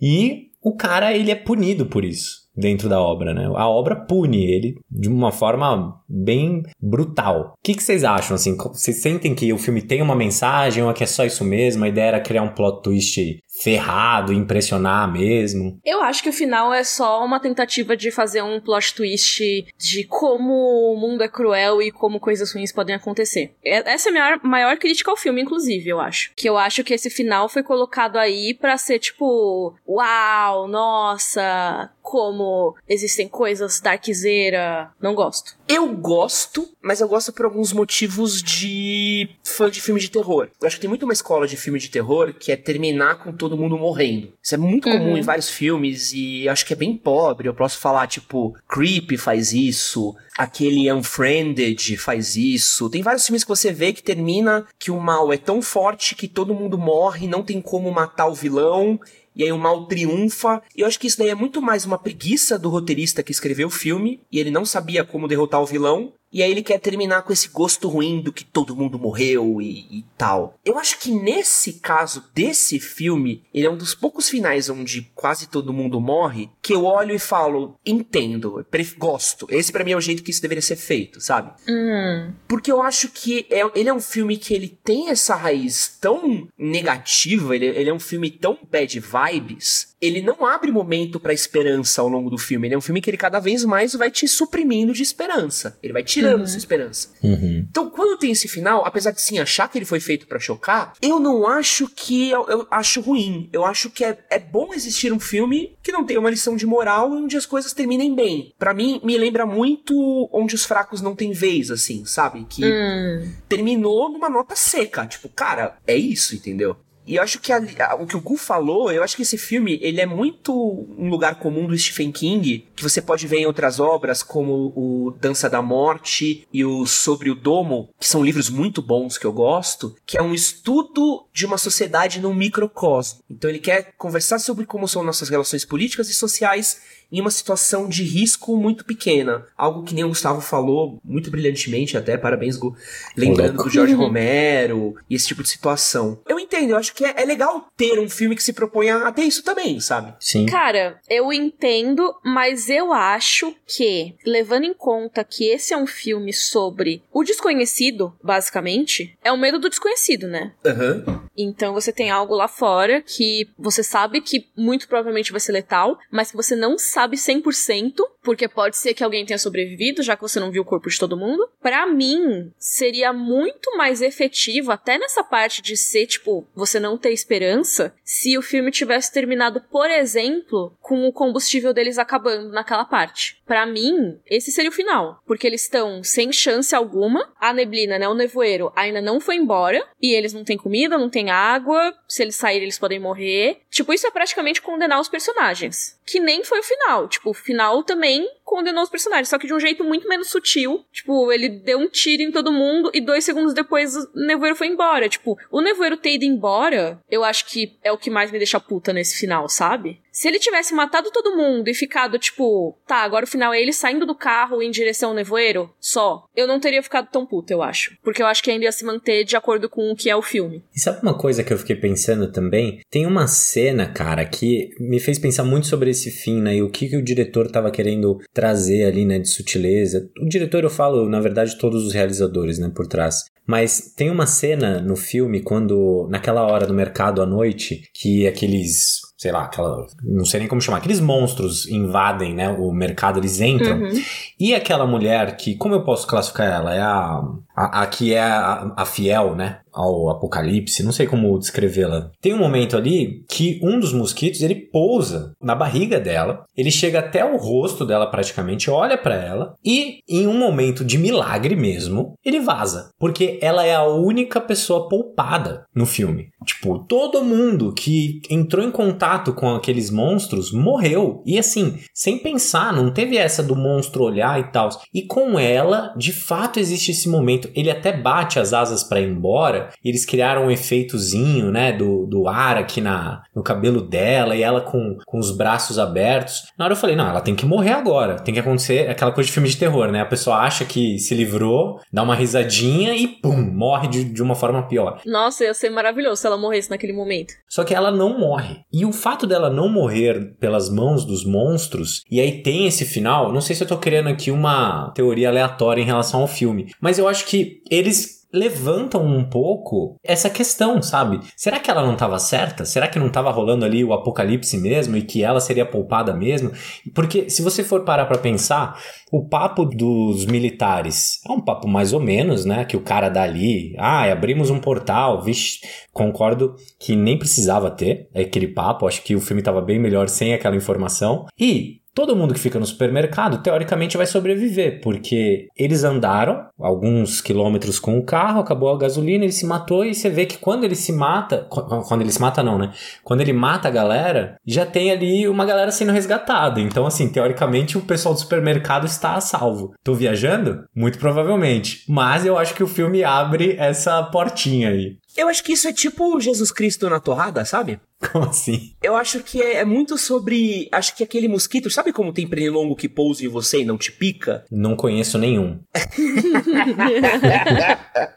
C: E o cara, ele é punido por isso dentro da obra, né? A obra pune ele de uma forma bem brutal. O que, que, vocês acham, assim? Vocês sentem que o filme tem uma mensagem ou é que é só isso mesmo? A ideia era criar um plot twist ferrado, impressionar mesmo?
A: Eu acho que o final é só uma tentativa de fazer um plot twist de como o mundo é cruel e como coisas ruins podem acontecer. Essa é a minha maior crítica ao filme, inclusive, eu acho. Que eu acho que esse final foi colocado aí para ser tipo, uau, nossa, como existem coisas darkzeira. Não gosto.
B: Eu gosto, mas eu gosto por alguns motivos de fã de filme de terror. Eu acho que tem muito uma escola de filme de terror que é terminar com todo mundo morrendo. Isso é muito uhum. comum em vários filmes e acho que é bem pobre. Eu posso falar, tipo, Creep faz isso, aquele Unfriended faz isso. Tem vários filmes que você vê que termina que o mal é tão forte que todo mundo morre, não tem como matar o vilão e aí o mal triunfa. E eu acho que isso daí é muito mais uma preguiça do roteirista que escreveu o filme, e ele não sabia como derrotar o vilão, e aí ele quer terminar com esse gosto ruim do que todo mundo morreu e, e, tal. Eu acho que nesse caso desse filme, ele é um dos poucos finais onde quase todo mundo morre, que eu olho e falo, entendo, gosto. Esse para mim é o jeito que isso deveria ser feito, sabe?
A: Hum.
B: Porque eu acho que é, ele é um filme que ele tem essa raiz tão negativa, ele, ele é um filme tão bad vibes, ele não abre momento para esperança ao longo do filme. Ele é um filme que ele cada vez mais vai te suprimindo de esperança. Ele vai tirando uhum. sua esperança.
C: Uhum.
B: Então, quando tem esse final, apesar de sim achar que ele foi feito para chocar, eu não acho que eu, eu, acho ruim. Eu acho que é, é bom existir um filme que não tem uma lição de moral e onde as coisas terminem bem. Para mim, me lembra muito onde os fracos não têm vez, assim, sabe? Que
A: hum.
B: terminou numa nota seca. Tipo, cara, é isso, entendeu? E eu acho que a, a, o que o Gu falou, eu acho que esse filme, ele é muito um lugar comum do Stephen King, que você pode ver em outras obras, como o Dança da Morte e o Sobre o Domo, que são livros muito bons que eu gosto, que é um estudo de uma sociedade num microcosmo. Então ele quer conversar sobre como são nossas relações políticas e sociais em uma situação de risco muito pequena. Algo que nem o Gustavo falou muito brilhantemente, até, parabéns, Gu, lembrando do Jorge Romero e esse tipo de situação. Eu entendo, eu acho que é, é legal ter um filme que se propõe a, a ter isso também, sabe?
C: Sim.
A: Cara, eu entendo, mas eu acho que, levando em conta que esse é um filme sobre o desconhecido, basicamente, é o medo do desconhecido, né?
B: Aham. Uhum.
A: Então você tem algo lá fora que você sabe que muito provavelmente vai ser letal, mas que você não sabe 100%, porque pode ser que alguém tenha sobrevivido, já que você não viu o corpo de todo mundo. Para mim, seria muito mais efetivo, até nessa parte de ser, tipo, você não ter esperança, se o filme tivesse terminado, por exemplo, com o combustível deles acabando naquela parte. Para mim, esse seria o final, porque eles estão sem chance alguma, a neblina, né, o nevoeiro ainda não foi embora, e eles não têm comida, não têm água, se eles saírem eles podem morrer. Tipo, isso é praticamente condenar os personagens. Que nem foi o final. Tipo, o final também condenou os personagens, só que de um jeito muito menos sutil. Tipo, ele deu um tiro em todo mundo e dois segundos depois o nevoeiro foi embora. Tipo, o nevoeiro ter ido embora, eu acho que é o que mais me deixa puta nesse final, sabe? Se ele tivesse matado todo mundo e ficado, tipo, tá, agora o final é ele saindo do carro em direção ao nevoeiro, só, eu não teria ficado tão puta, eu acho. Porque eu acho que ainda ia se manter de acordo com o que é o filme.
C: E sabe uma coisa que eu fiquei pensando também? Tem uma cena, cara, que me fez pensar muito sobre esse fim, né? E o que, que o diretor tava querendo trazer ali, né, de sutileza. O diretor, eu falo, na verdade, todos os realizadores, né, por trás. Mas tem uma cena no filme quando, naquela hora do mercado à noite, que aqueles sei lá, aquela, não sei nem como chamar, aqueles monstros invadem, né, o mercado, eles entram. Uhum. E aquela mulher que, como eu posso classificar ela? É a, a, a que é a, a fiel, né, ao apocalipse, não sei como descrevê-la. Tem um momento ali que um dos mosquitos, ele pousa na barriga dela, ele chega até o rosto dela praticamente, olha para ela e em um momento de milagre mesmo, ele vaza, porque ela é a única pessoa poupada no filme. Tipo, todo mundo que entrou em contato com aqueles monstros morreu. E assim, sem pensar, não teve essa do monstro olhar e tal. E com ela, de fato existe esse momento. Ele até bate as asas para ir embora e eles criaram um efeitozinho, né, do, do ar aqui na, no cabelo dela e ela com, com os braços abertos. Na hora eu falei, não, ela tem que morrer agora. Tem que acontecer aquela coisa de filme de terror, né? A pessoa acha que se livrou, dá uma risadinha e pum, morre de, de uma forma pior.
A: Nossa, ia ser maravilhoso se ela morresse naquele momento.
C: Só que ela não morre. E o fato dela não morrer pelas mãos dos monstros, e aí tem esse final, não sei se eu tô querendo aqui uma teoria aleatória em relação ao filme, mas eu acho que eles levantam um pouco essa questão, sabe? Será que ela não estava certa? Será que não estava rolando ali o apocalipse mesmo e que ela seria poupada mesmo? Porque se você for parar para pensar, o papo dos militares é um papo mais ou menos, né? Que o cara dá ali, ah, abrimos um portal, vixe, concordo que nem precisava ter aquele papo, acho que o filme estava bem melhor sem aquela informação. E Todo mundo que fica no supermercado, teoricamente, vai sobreviver, porque eles andaram alguns quilômetros com o carro, acabou a gasolina, ele se matou, e você vê que quando ele se mata. Quando ele se mata, não, né? Quando ele mata a galera, já tem ali uma galera sendo resgatada. Então, assim, teoricamente, o pessoal do supermercado está a salvo. Tô viajando? Muito provavelmente. Mas eu acho que o filme abre essa portinha aí.
B: Eu acho que isso é tipo Jesus Cristo na torrada, sabe?
C: Como assim?
B: Eu acho que é, é, muito sobre. Acho que aquele mosquito. Sabe como tem pernilongo que pousa em você e não te pica?
C: Não conheço nenhum.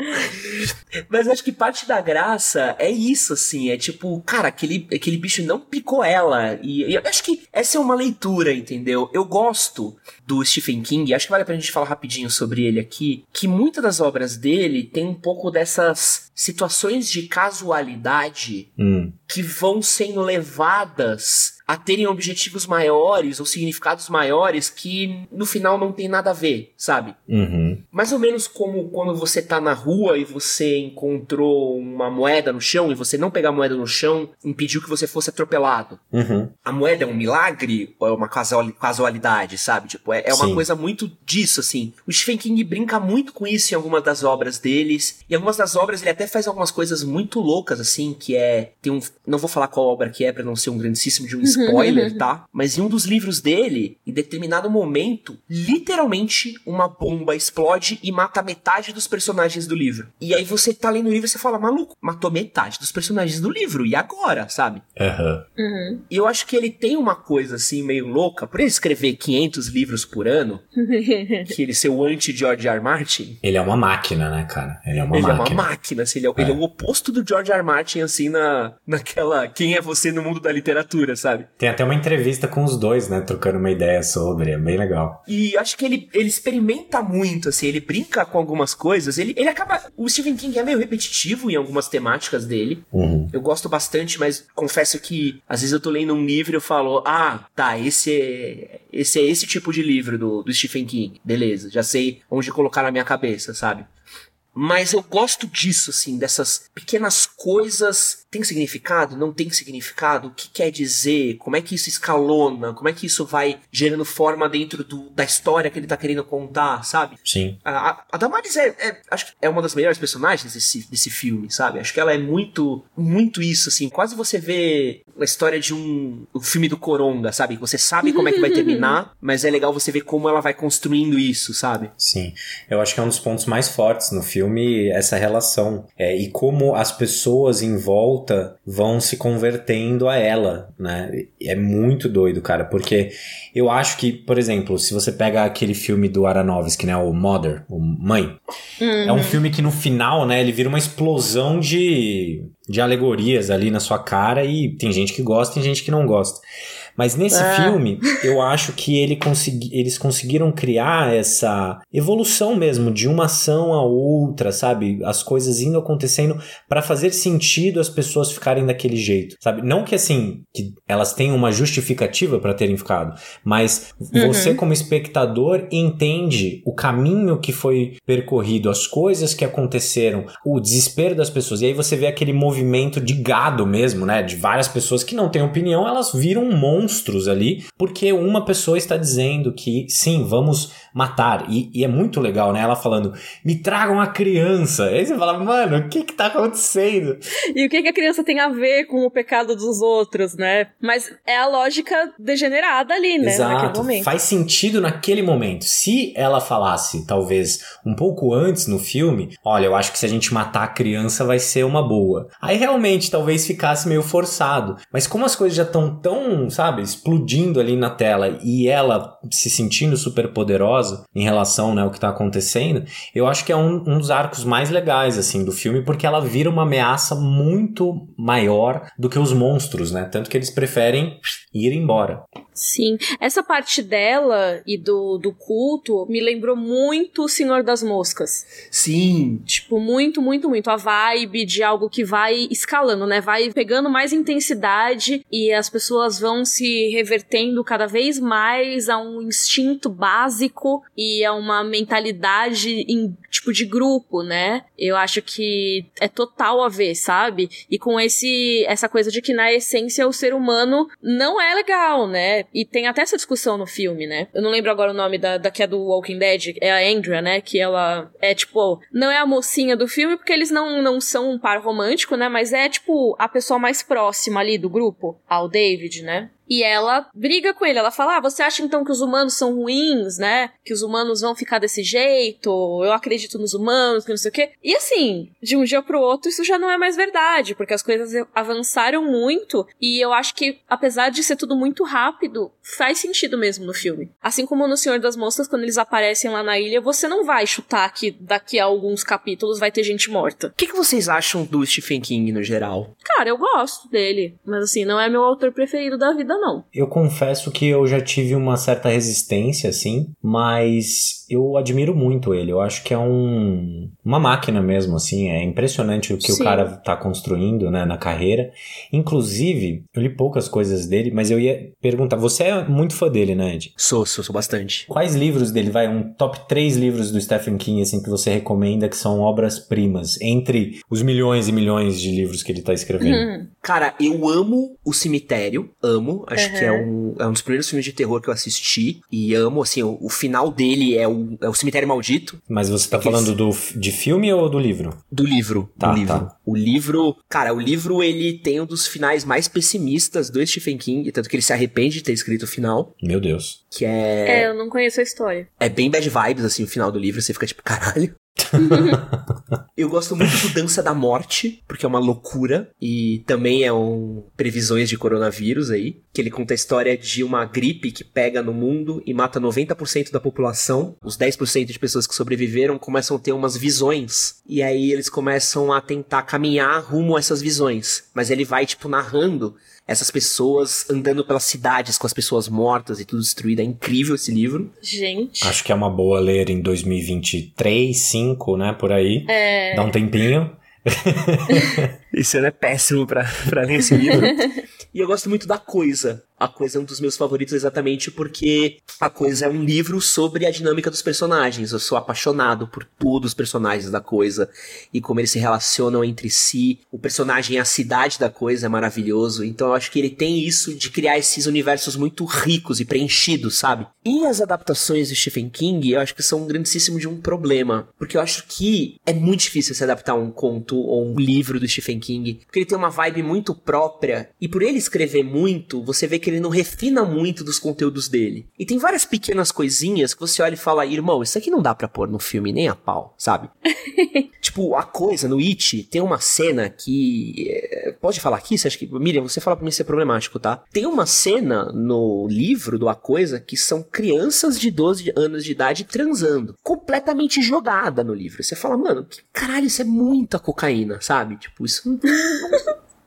B: Mas acho que parte da graça é isso, assim. É tipo, cara, aquele, aquele bicho não picou ela. E, e eu acho que essa é uma leitura, entendeu? Eu gosto do Stephen King, acho que vale a pena a gente falar rapidinho sobre ele aqui, que muitas das obras dele tem um pouco dessas situações de casualidade hum. que vão sendo levadas a terem objetivos maiores ou significados maiores que no final não tem nada a ver, sabe?
C: Uhum.
B: Mais ou menos como quando você tá na rua e você encontrou uma moeda no chão e você não pegar a moeda no chão impediu que você fosse atropelado.
C: Uhum.
B: A moeda é um milagre ou é uma casualidade, sabe? Tipo, é, é uma Sim. coisa muito disso, assim. O Stephen King brinca muito com isso em algumas das obras deles. E algumas das obras ele até faz algumas coisas muito loucas, assim, que é. Tem um. Não vou falar qual obra que é para não ser um grandíssimo de um spoiler, tá? Mas em um dos livros dele, em determinado momento, literalmente uma bomba explode e mata metade dos personagens do livro. E aí você tá lendo o livro e você fala, maluco, matou metade dos personagens do livro, e agora, sabe?
C: Uhum.
A: Uhum.
B: E eu acho que ele tem uma coisa assim meio louca, por ele escrever 500 livros por ano, que ele ser o anti-George R. Martin.
C: Ele é uma máquina, né, cara? Ele é uma
B: ele
C: máquina.
B: Ele é uma máquina, assim, ele é, é. ele é o oposto do George R. R. Martin, assim, na, naquela Quem é você no mundo da literatura, sabe?
C: Tem até uma entrevista com os dois, né? Trocando uma ideia sobre, é bem legal.
B: E acho que ele, ele experimenta muito, assim, ele brinca com algumas coisas. Ele, ele acaba. O Stephen King é meio repetitivo em algumas temáticas dele.
C: Uhum.
B: Eu gosto bastante, mas confesso que às vezes eu tô lendo um livro e eu falo, ah, tá, esse é. Esse é esse tipo de livro do, do Stephen King. Beleza, já sei onde colocar na minha cabeça, sabe? Mas eu gosto disso, assim, dessas pequenas coisas. Tem significado? Não tem significado? O que quer dizer? Como é que isso escalona? Como é que isso vai gerando forma dentro do, da história que ele tá querendo contar, sabe?
C: Sim.
B: A, a Damaris é, é, acho que é uma das melhores personagens desse, desse filme, sabe? Acho que ela é muito, muito isso, assim. Quase você vê a história de um, um filme do Coronga, sabe? Você sabe como é que vai terminar, mas é legal você ver como ela vai construindo isso, sabe?
C: Sim. Eu acho que é um dos pontos mais fortes no filme, essa relação. É, e como as pessoas em volta vão se convertendo a ela, né? É muito doido, cara, porque eu acho que, por exemplo, se você pega aquele filme do Aronofsky, né, o Mother, o Mãe, é um filme que no final, né, ele vira uma explosão de, de alegorias ali na sua cara e tem gente que gosta, tem gente que não gosta. Mas nesse
A: Ah.
C: filme, eu acho que ele consegui, eles conseguiram criar essa evolução mesmo de uma ação a outra, sabe? As coisas indo acontecendo para fazer sentido as pessoas ficarem daquele jeito, sabe? Não que assim, que elas tenham uma justificativa para terem ficado, mas você como espectador entende o caminho que foi percorrido, as coisas que aconteceram, o desespero das pessoas. E aí você vê aquele movimento de gado mesmo, né? De várias pessoas que não têm opinião, elas viram monstros ali, porque uma pessoa está dizendo que sim, vamos matar. E, e é muito legal, né? Ela falando, me tragam a criança. Aí você fala, mano, o que que tá acontecendo?
A: E o que, que a criança tem a ver com o pecado dos outros, né? Mas é a lógica degenerada ali, né? Naquele
C: Exato.
A: momento.
C: Faz sentido naquele momento. Se ela falasse, talvez, um pouco antes no filme, olha, eu acho que se a gente matar a criança vai ser uma boa. Aí realmente talvez ficasse meio forçado. Mas como as coisas já estão tão, sabe, explodindo ali na tela e ela se sentindo super poderosa em relação, né, ao que tá acontecendo, eu acho que é um, um dos arcos mais legais, assim, do filme, porque ela vira uma ameaça muito maior do que os monstros, né? Tanto que eles preferem ir embora.
A: Sim. Essa parte dela e do, do culto me lembrou muito o Senhor das Moscas.
B: Sim.
A: Tipo, muito, muito, muito. A vibe de algo que vai escalando, né? Vai pegando mais intensidade e as pessoas vão se revertendo cada vez mais a um instinto básico e a uma mentalidade em tipo de grupo, né? Eu acho que é total a ver, sabe? E com esse essa coisa de que na essência o ser humano não é legal, né? E tem até essa discussão no filme, né? Eu não lembro agora o nome da, da que é do Walking Dead, é a Andrea, né? Que ela é tipo, não é a mocinha do filme porque eles não, não são um par romântico, né? Mas é tipo a pessoa mais próxima ali do grupo, ao David, né? E ela briga com ele. Ela fala: Ah, você acha então que os humanos são ruins, né? Que os humanos vão ficar desse jeito? Eu acredito nos humanos, que não sei o quê. E assim, de um dia pro outro, isso já não é mais verdade, porque as coisas avançaram muito. E eu acho que, apesar de ser tudo muito rápido, faz sentido mesmo no filme. Assim como no Senhor das Moscas, quando eles aparecem lá na ilha, você não vai chutar que daqui a alguns capítulos vai ter gente morta.
B: O que, que vocês acham do Stephen King no geral?
A: Cara, eu gosto dele. Mas assim, não é meu autor preferido da vida, não.
C: Eu confesso que eu já tive uma certa resistência, assim, mas eu admiro muito ele. Eu acho que é um, uma máquina mesmo, assim. É impressionante o que
A: Sim.
C: o cara tá construindo, né, na carreira. Inclusive, eu li poucas coisas dele, mas eu ia perguntar: você é muito fã dele, né, Ed?
B: Sou, sou, sou bastante.
C: Quais livros dele, vai, um top 3 livros do Stephen King, assim, que você recomenda que são obras-primas, entre os milhões e milhões de livros que ele tá escrevendo?
A: Hum.
B: Cara, eu amo O Cemitério. Amo. Acho
A: Uhum.
B: que é um, é um dos primeiros filmes de terror que eu assisti. E amo, assim, o, o final dele é o, é o Cemitério Maldito
C: Mas você tá falando do, de filme ou do livro?
B: do livro.
C: Tá,
B: do livro.
C: tá.
B: O livro. Cara, o livro ele tem um dos finais mais pessimistas do Stephen King. Tanto que ele se arrepende de ter escrito o final.
C: Meu Deus.
B: Que
A: É,
B: é.
A: eu não conheço a história.
B: É bem bad vibes, assim, o final do livro. Você fica tipo, caralho. Eu gosto muito do Dança da Morte, porque é uma loucura e também é um previsões de coronavírus aí, que ele conta a história de uma gripe que pega no mundo e mata 90% da população. Os 10% de pessoas que sobreviveram começam a ter umas visões e aí eles começam a tentar caminhar rumo a essas visões, mas ele vai tipo narrando essas pessoas andando pelas cidades com as pessoas mortas e tudo destruído. É incrível esse livro.
A: Gente.
C: Acho que é uma boa ler em 2023, 5, né? Por aí. É. Dá um tempinho.
B: Esse ano é péssimo pra, pra ler esse livro. e eu gosto muito da Coisa. A Coisa é um dos meus favoritos exatamente porque a Coisa é um livro sobre a dinâmica dos personagens. Eu sou apaixonado por todos os personagens da Coisa e como eles se relacionam entre si. O personagem a cidade da Coisa é maravilhoso. Então eu acho que ele tem isso de criar esses universos muito ricos e preenchidos, sabe? E as adaptações do Stephen King, eu acho que são um grandíssimo de um problema. Porque eu acho que é muito difícil se adaptar um conto ou um livro do Stephen King. Porque ele tem uma vibe muito própria. E por ele escrever muito, você vê que ele não refina muito dos conteúdos dele. E tem várias pequenas coisinhas que você olha e fala, irmão, isso aqui não dá pra pôr no filme nem a pau, sabe? tipo, a coisa no It tem uma cena que. É, pode falar aqui? Você acha que. Miriam, você fala pra mim ser problemático, tá? Tem uma cena no livro do A Coisa que são crianças de 12 anos de idade transando. Completamente jogada no livro. Você fala, mano, que caralho, isso é muita cocaína, sabe? Tipo, isso não,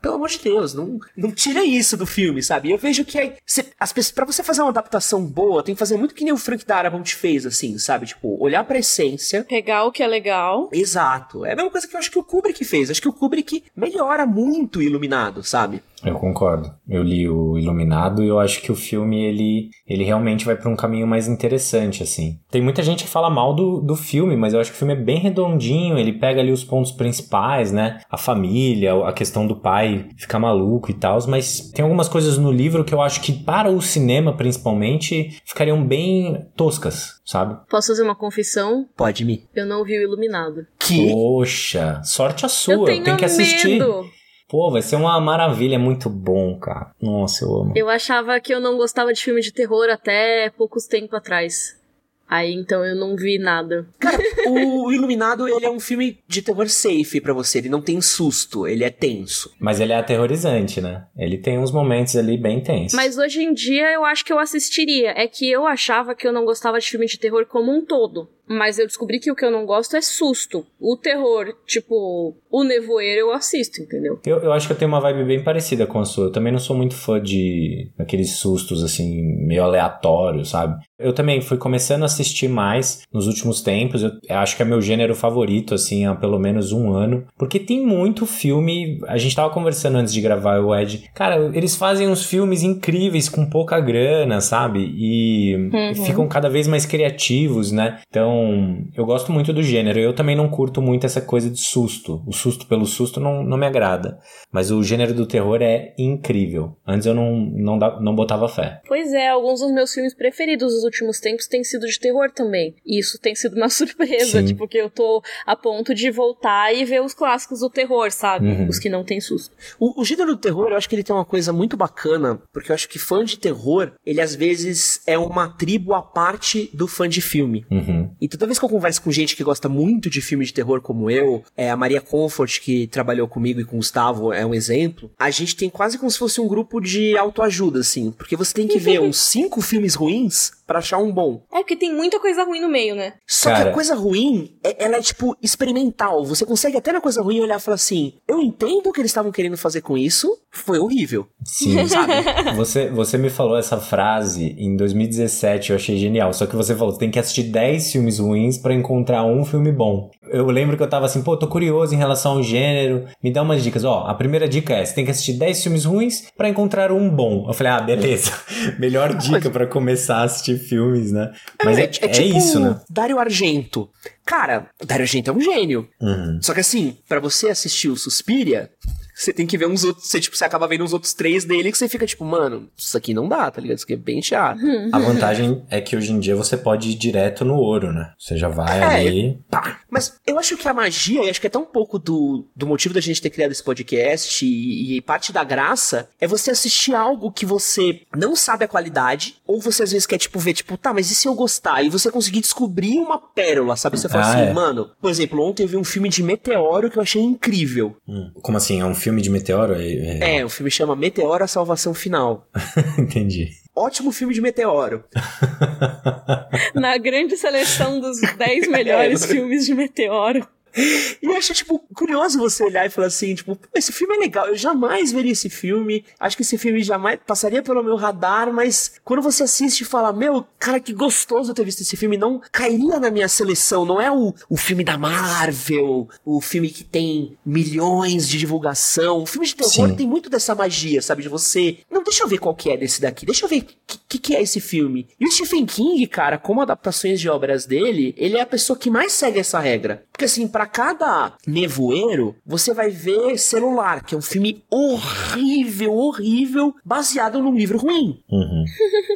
B: pelo amor de Deus, não, não tira isso do filme, sabe? Eu vejo que aí, cê, as pessoas, pra você fazer uma adaptação boa, tem que fazer muito que nem o Frank Darabont fez, assim, sabe? Tipo, olhar pra essência.
A: Pegar o que é legal.
B: Exato. É a mesma coisa que eu acho que o Kubrick fez. Acho que o Kubrick melhora muito o Iluminado, sabe?
C: Eu concordo. Eu li o Iluminado e eu acho que o filme ele, ele realmente vai para um caminho mais interessante assim. Tem muita gente que fala mal do, do filme, mas eu acho que o filme é bem redondinho, ele pega ali os pontos principais, né? A família, a questão do pai ficar maluco e tal, mas tem algumas coisas no livro que eu acho que para o cinema principalmente ficariam bem toscas, sabe?
A: Posso fazer uma confissão?
B: Pode me.
A: Eu não vi o Iluminado.
C: Que? Poxa, sorte a sua, eu tenho, tenho que assistir. Medo. Pô, vai ser uma maravilha, é muito bom, cara. Nossa, eu amo.
A: Eu achava que eu não gostava de filme de terror até poucos tempo atrás. Aí então eu não vi nada.
B: Cara, o Iluminado, ele é um filme de terror safe para você, ele não tem susto, ele é tenso.
C: Mas ele é aterrorizante, né? Ele tem uns momentos ali bem tensos.
A: Mas hoje em dia eu acho que eu assistiria. É que eu achava que eu não gostava de filme de terror como um todo. Mas eu descobri que o que eu não gosto é susto. O terror, tipo, o nevoeiro eu assisto, entendeu?
C: Eu, eu acho que eu tenho uma vibe bem parecida com a sua. Eu também não sou muito fã de aqueles sustos, assim, meio aleatórios, sabe? Eu também fui começando a assistir mais nos últimos tempos. Eu acho que é meu gênero favorito, assim, há pelo menos um ano. Porque tem muito filme. A gente tava conversando antes de gravar o Ed. Cara, eles fazem uns filmes incríveis com pouca grana, sabe? E uhum. ficam cada vez mais criativos, né? Então então, eu gosto muito do gênero. Eu também não curto muito essa coisa de susto. O susto pelo susto não, não me agrada. Mas o gênero do terror é incrível. Antes eu não, não, não botava fé.
A: Pois é, alguns dos meus filmes preferidos dos últimos tempos têm sido de terror também. E isso tem sido uma surpresa, Sim. tipo, que eu tô a ponto de voltar e ver os clássicos do terror, sabe? Uhum. Os que não tem susto.
B: O, o gênero do terror, eu acho que ele tem uma coisa muito bacana, porque eu acho que fã de terror, ele às vezes é uma tribo à parte do fã de filme.
C: Uhum.
B: E toda vez que eu converso com gente que gosta muito de filme de terror como eu, é a Maria Comfort, que trabalhou comigo e com o Gustavo, é um exemplo, a gente tem quase como se fosse um grupo de autoajuda, assim. Porque você tem que ver uns cinco filmes ruins para achar um bom.
A: É, porque tem muita coisa ruim no meio, né?
B: Só Cara... que a coisa ruim, é, ela é tipo experimental. Você consegue até na coisa ruim olhar e falar assim: eu entendo o que eles estavam querendo fazer com isso, foi horrível.
C: Sim, sabe? você, você me falou essa frase em 2017, eu achei genial. Só que você falou: você tem que assistir 10 filmes ruins para encontrar um filme bom. Eu lembro que eu tava assim, pô, tô curioso em relação ao gênero, me dá umas dicas. Ó, a primeira dica é: você tem que assistir 10 filmes ruins para encontrar um bom. Eu falei: ah, beleza. Melhor dica para começar a assistir filmes, né? Mas é, é, é, é tipo isso, né?
B: Dario Argento. Cara, Dario Argento é um gênio.
C: Uhum.
B: Só que assim, para você assistir o Suspiria, você tem que ver uns outros. Você, tipo, você acaba vendo uns outros três dele que você fica, tipo, mano, isso aqui não dá, tá ligado? Isso aqui é bem chato.
C: A vantagem é que hoje em dia você pode ir direto no ouro, né? Você já vai é, ali.
B: Pá. Mas eu acho que a magia, e acho que é até um pouco do, do motivo da gente ter criado esse podcast, e, e parte da graça, é você assistir algo que você não sabe a qualidade, ou você às vezes quer, tipo, ver, tipo, tá, mas e se eu gostar? E você conseguir descobrir uma pérola, sabe? Você fala
C: Ah,
B: assim,
C: é.
B: mano, por exemplo, ontem eu vi um filme de meteoro que eu achei incrível.
C: Hum, Como assim? É um filme de meteoro? É,
B: É, o filme chama Meteoro a Salvação Final.
C: Entendi.
B: Ótimo filme de meteoro.
A: Na grande seleção dos 10 melhores
B: É,
A: filmes de Meteoro.
B: E eu acho, tipo, curioso você olhar e falar assim, tipo, "Pô, esse filme é legal, eu jamais veria esse filme, acho que esse filme jamais passaria pelo meu radar, mas quando você assiste e fala, meu, cara, que gostoso ter visto esse filme, não cairia na minha seleção, não é o, o filme da Marvel, o filme que tem milhões de divulgação, o filme de terror
C: Sim.
B: tem muito dessa magia, sabe, de você, não, deixa eu ver qual que é desse daqui, deixa eu ver o que, que, que é esse filme. E o Stephen King, cara, como adaptações de obras dele, ele é a pessoa que mais segue essa regra. Porque assim, pra cada nevoeiro, você vai ver Celular, que é um filme horrível, horrível, baseado num livro ruim.
C: Uhum.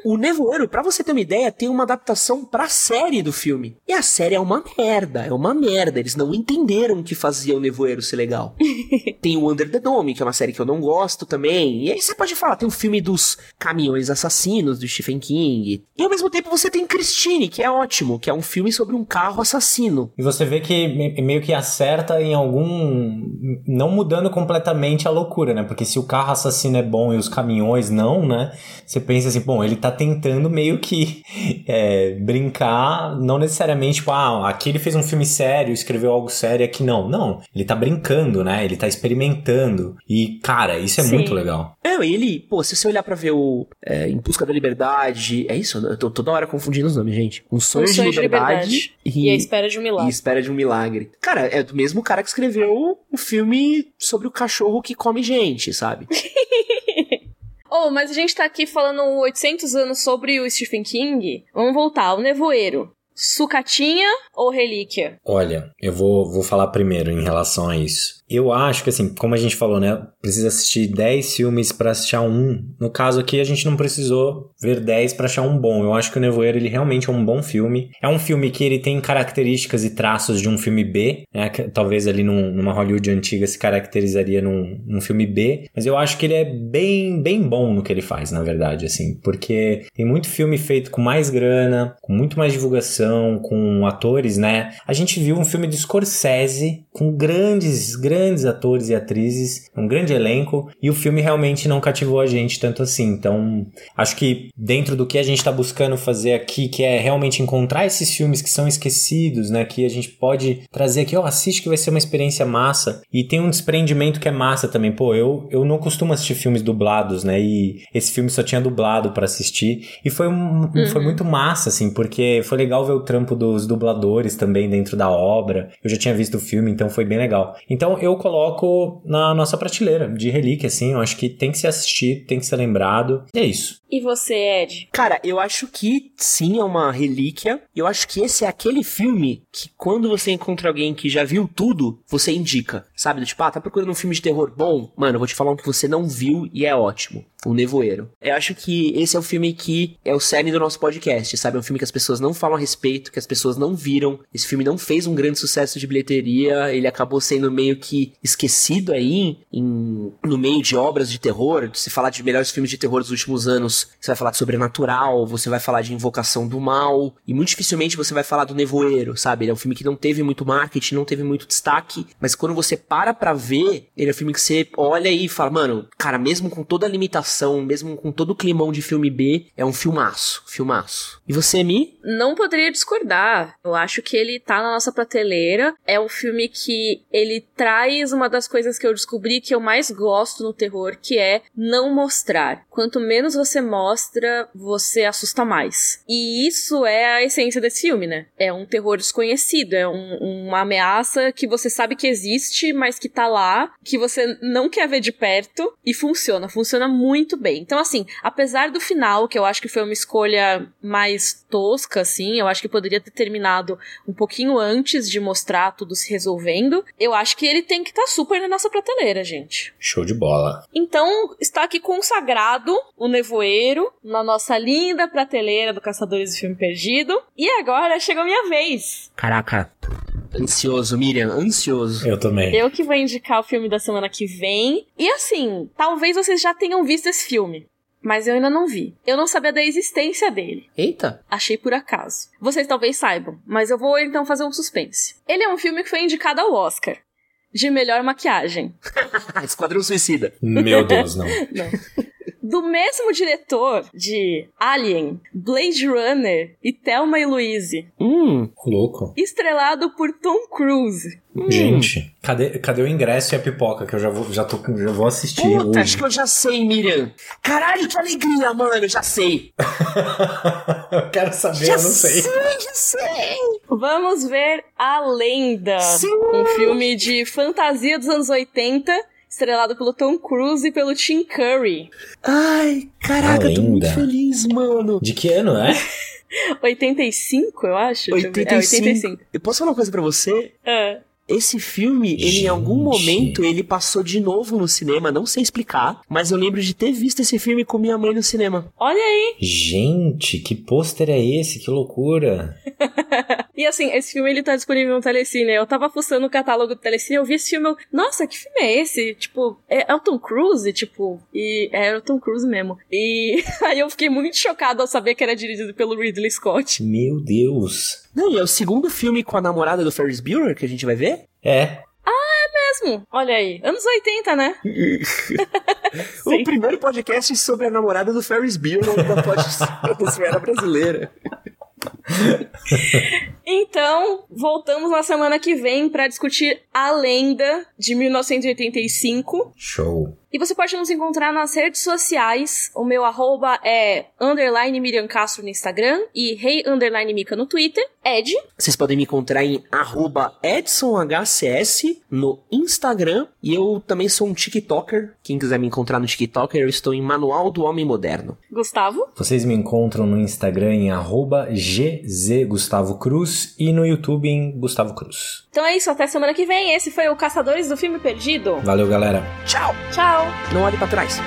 B: O Nevoeiro, pra você ter uma ideia, tem uma adaptação pra série do filme. E a série é uma merda, é uma merda. Eles não entenderam o que fazia o Nevoeiro ser legal. tem o Under the Dome, que é uma série que eu não gosto também. E aí você pode falar, tem o filme dos caminhões assassinos do Stephen King. E ao mesmo tempo você tem Christine, que é ótimo, que é um filme sobre um carro assassino.
C: E você vê que me- meio que acerta em algum. Não mudando completamente a loucura, né? Porque se o carro assassino é bom e os caminhões não, né? Você pensa assim, bom, ele tá tentando meio que é, brincar, não necessariamente, tipo, ah, aqui ele fez um filme sério, escreveu algo sério, aqui não. Não, ele tá brincando, né? Ele tá experimentando. E, cara, isso é
A: Sim.
C: muito legal.
B: É, ele, pô, se você olhar pra ver o é, Em Busca da Liberdade, é isso? Eu tô toda hora confundindo os nomes, gente. Um sonho,
A: Um Sonho
B: de, liberdade
A: E a espera de um
B: e
A: milagre.
B: Espera de um Milagre. Cara, é do mesmo cara que escreveu o filme sobre o cachorro que come gente, sabe?
A: Oh, mas a gente tá aqui falando 800 anos sobre o Stephen King. Vamos voltar. O Nevoeiro. Sucatinha ou relíquia?
C: Olha, eu vou, vou falar primeiro em relação a isso. Eu acho que, assim, como a gente falou, né? Precisa assistir 10 filmes pra assistir a um. No caso aqui, a gente não precisou ver 10 pra achar um bom. Eu acho que o Nevoeiro, ele realmente é um bom filme. É um filme que ele tem características e traços de um filme B, né? que talvez ali num- numa Hollywood antiga se caracterizaria num, num filme B. Mas eu acho que ele é bem, bem bom no que ele faz, na verdade, assim. Porque tem muito filme feito com mais grana, com muito mais divulgação, com atores, né? A gente viu um filme de Scorsese com grandes, grandes atores e atrizes, um grande elenco, e o filme realmente não cativou a gente tanto assim. Então, acho que dentro do que a gente tá buscando fazer aqui, que é realmente encontrar esses filmes que são esquecidos, né? Que a gente pode trazer aqui, ó, assiste que vai ser uma experiência massa. E tem um desprendimento que é massa também. Pô, eu, eu não costumo assistir filmes dublados, né? E esse filme só tinha dublado pra assistir. E foi, um, foi muito massa, assim, porque foi legal ver o trampo dos dubladores também dentro da obra. Eu já tinha visto o filme, então foi bem legal. Então eu coloco na nossa prateleira de relíquia, assim. Eu acho que tem que ser assistido, tem que ser lembrado. E é isso.
A: E você, Ed?
B: Cara, eu acho que sim, é uma relíquia. Eu acho que esse é aquele filme que quando você encontra alguém que já viu tudo, você indica. Sabe? Do Tipo, ah, tá procurando um filme de terror bom? Mano, eu vou te falar um que você não viu e é ótimo. O Nevoeiro. Eu acho que esse é o filme que é o cerne do nosso podcast, sabe? É um filme que as pessoas não falam a respeito, que as pessoas não viram. Esse filme não fez um grande sucesso de bilheteria, ele acabou sendo meio que esquecido aí em, no meio de obras de terror. Se falar de melhores filmes de terror dos últimos anos, você vai falar de Sobrenatural, você vai falar de Invocação do Mal, e muito dificilmente você vai falar do Nevoeiro, sabe? Ele é um filme que não teve muito marketing, não teve muito destaque, mas quando você para pra ver, ele é um filme que você olha e fala, mano, cara, mesmo com toda a limitação, mesmo com todo o climão de filme B, é um filmaço, filmaço. E você, Mi?
A: Não poderia discordar. Eu acho que ele tá na nossa prateleira. É um filme que ele traz uma das coisas que eu descobri que eu mais gosto no terror, que é não mostrar. Quanto menos você mostra, você assusta mais. E isso é a essência desse filme, né? É um terror desconhecido, é um- uma ameaça que você sabe que existe, mas que tá lá, que você não quer ver de perto e funciona, funciona muito bem. Então, assim, apesar do final, que eu acho que foi uma escolha mais tosca, assim, eu acho que poderia ter terminado um pouquinho antes de mostrar tudo se resolvendo, eu acho que ele tem que estar super na nossa prateleira, gente.
C: Show de bola.
A: Então, está aqui consagrado o Nevoeiro na nossa linda prateleira do Caçadores do Filme Perdido. E agora chegou a minha vez.
B: Caraca, Ansioso, Miriam, ansioso.
C: Eu também.
A: Eu que vou indicar o filme da semana que vem. E assim, talvez vocês já tenham visto esse filme. Mas eu ainda não vi. Eu não sabia da existência dele.
B: Eita.
A: Achei por acaso. Vocês talvez saibam, mas eu vou então fazer um suspense. Ele é um filme que foi indicado ao Oscar. De melhor maquiagem.
B: Esquadrão Suicida.
C: Meu Deus, não.
A: Não. Do mesmo diretor de Alien, Blade Runner e Thelma e Louise.
B: Hum.
C: Louco.
A: Estrelado por Tom Cruise.
C: Gente, cadê, cadê o ingresso e a pipoca que eu já vou, já tô, já vou assistir
B: Puta,
C: hoje?
B: acho que eu já sei, Miriam. Caralho, que alegria, mano. Já sei.
C: eu quero saber,
B: já
C: eu não sei.
B: já sei.
A: Vamos ver A Lenda.
B: Sim.
A: Um filme de fantasia dos anos 80, estrelado pelo Tom Cruise e pelo Tim Curry.
B: Ai, caraca, tô muito feliz, mano.
C: De que ano é?
A: 85, eu acho? Deixa eu ver. É, 85.
B: Eu posso falar uma coisa pra você?
A: É.
B: Esse filme, ele em algum
C: Gente.
B: momento, ele passou de novo no cinema, não sei explicar, mas eu lembro de ter visto esse filme com minha mãe no cinema.
A: Olha aí.
C: Gente, que pôster é esse? Que loucura.
A: E assim, esse filme ele tá disponível no Telecine. Eu tava fuçando o catálogo do Telecine, eu vi esse filme, eu, nossa, que filme é esse? Tipo, é, é o Tom Cruise, tipo, e é o Tom Cruise mesmo. E aí eu fiquei muito chocado ao saber que era dirigido pelo Ridley Scott.
C: Meu Deus.
B: Não, e é o segundo filme com a namorada do Ferris Bueller que a gente vai ver?
C: É.
A: Mesmo, olha aí, anos 80, né?
B: o primeiro podcast sobre a namorada do Ferris Bueller da podosfera brasileira.
A: Então, voltamos na semana que vem pra discutir A Lenda de 1985.
C: Show.
A: E você pode nos encontrar nas redes sociais. O meu arroba é underline Miriam Castro no Instagram e rei underline Mica no Twitter. Ed.
B: Vocês podem me encontrar em arroba EdsonHCS no Instagram. E eu também sou um TikToker. Quem quiser me encontrar no TikToker, eu estou em Manual do Homem Moderno.
A: Gustavo.
C: Vocês me encontram no Instagram em arroba gzgustavocruz e no YouTube em Gustavo Cruz.
A: Então é isso, até semana que vem. Esse foi o Caçadores do Filme Perdido.
C: Valeu, galera.
B: Tchau!
A: Tchau!
B: Não olhe pra trás.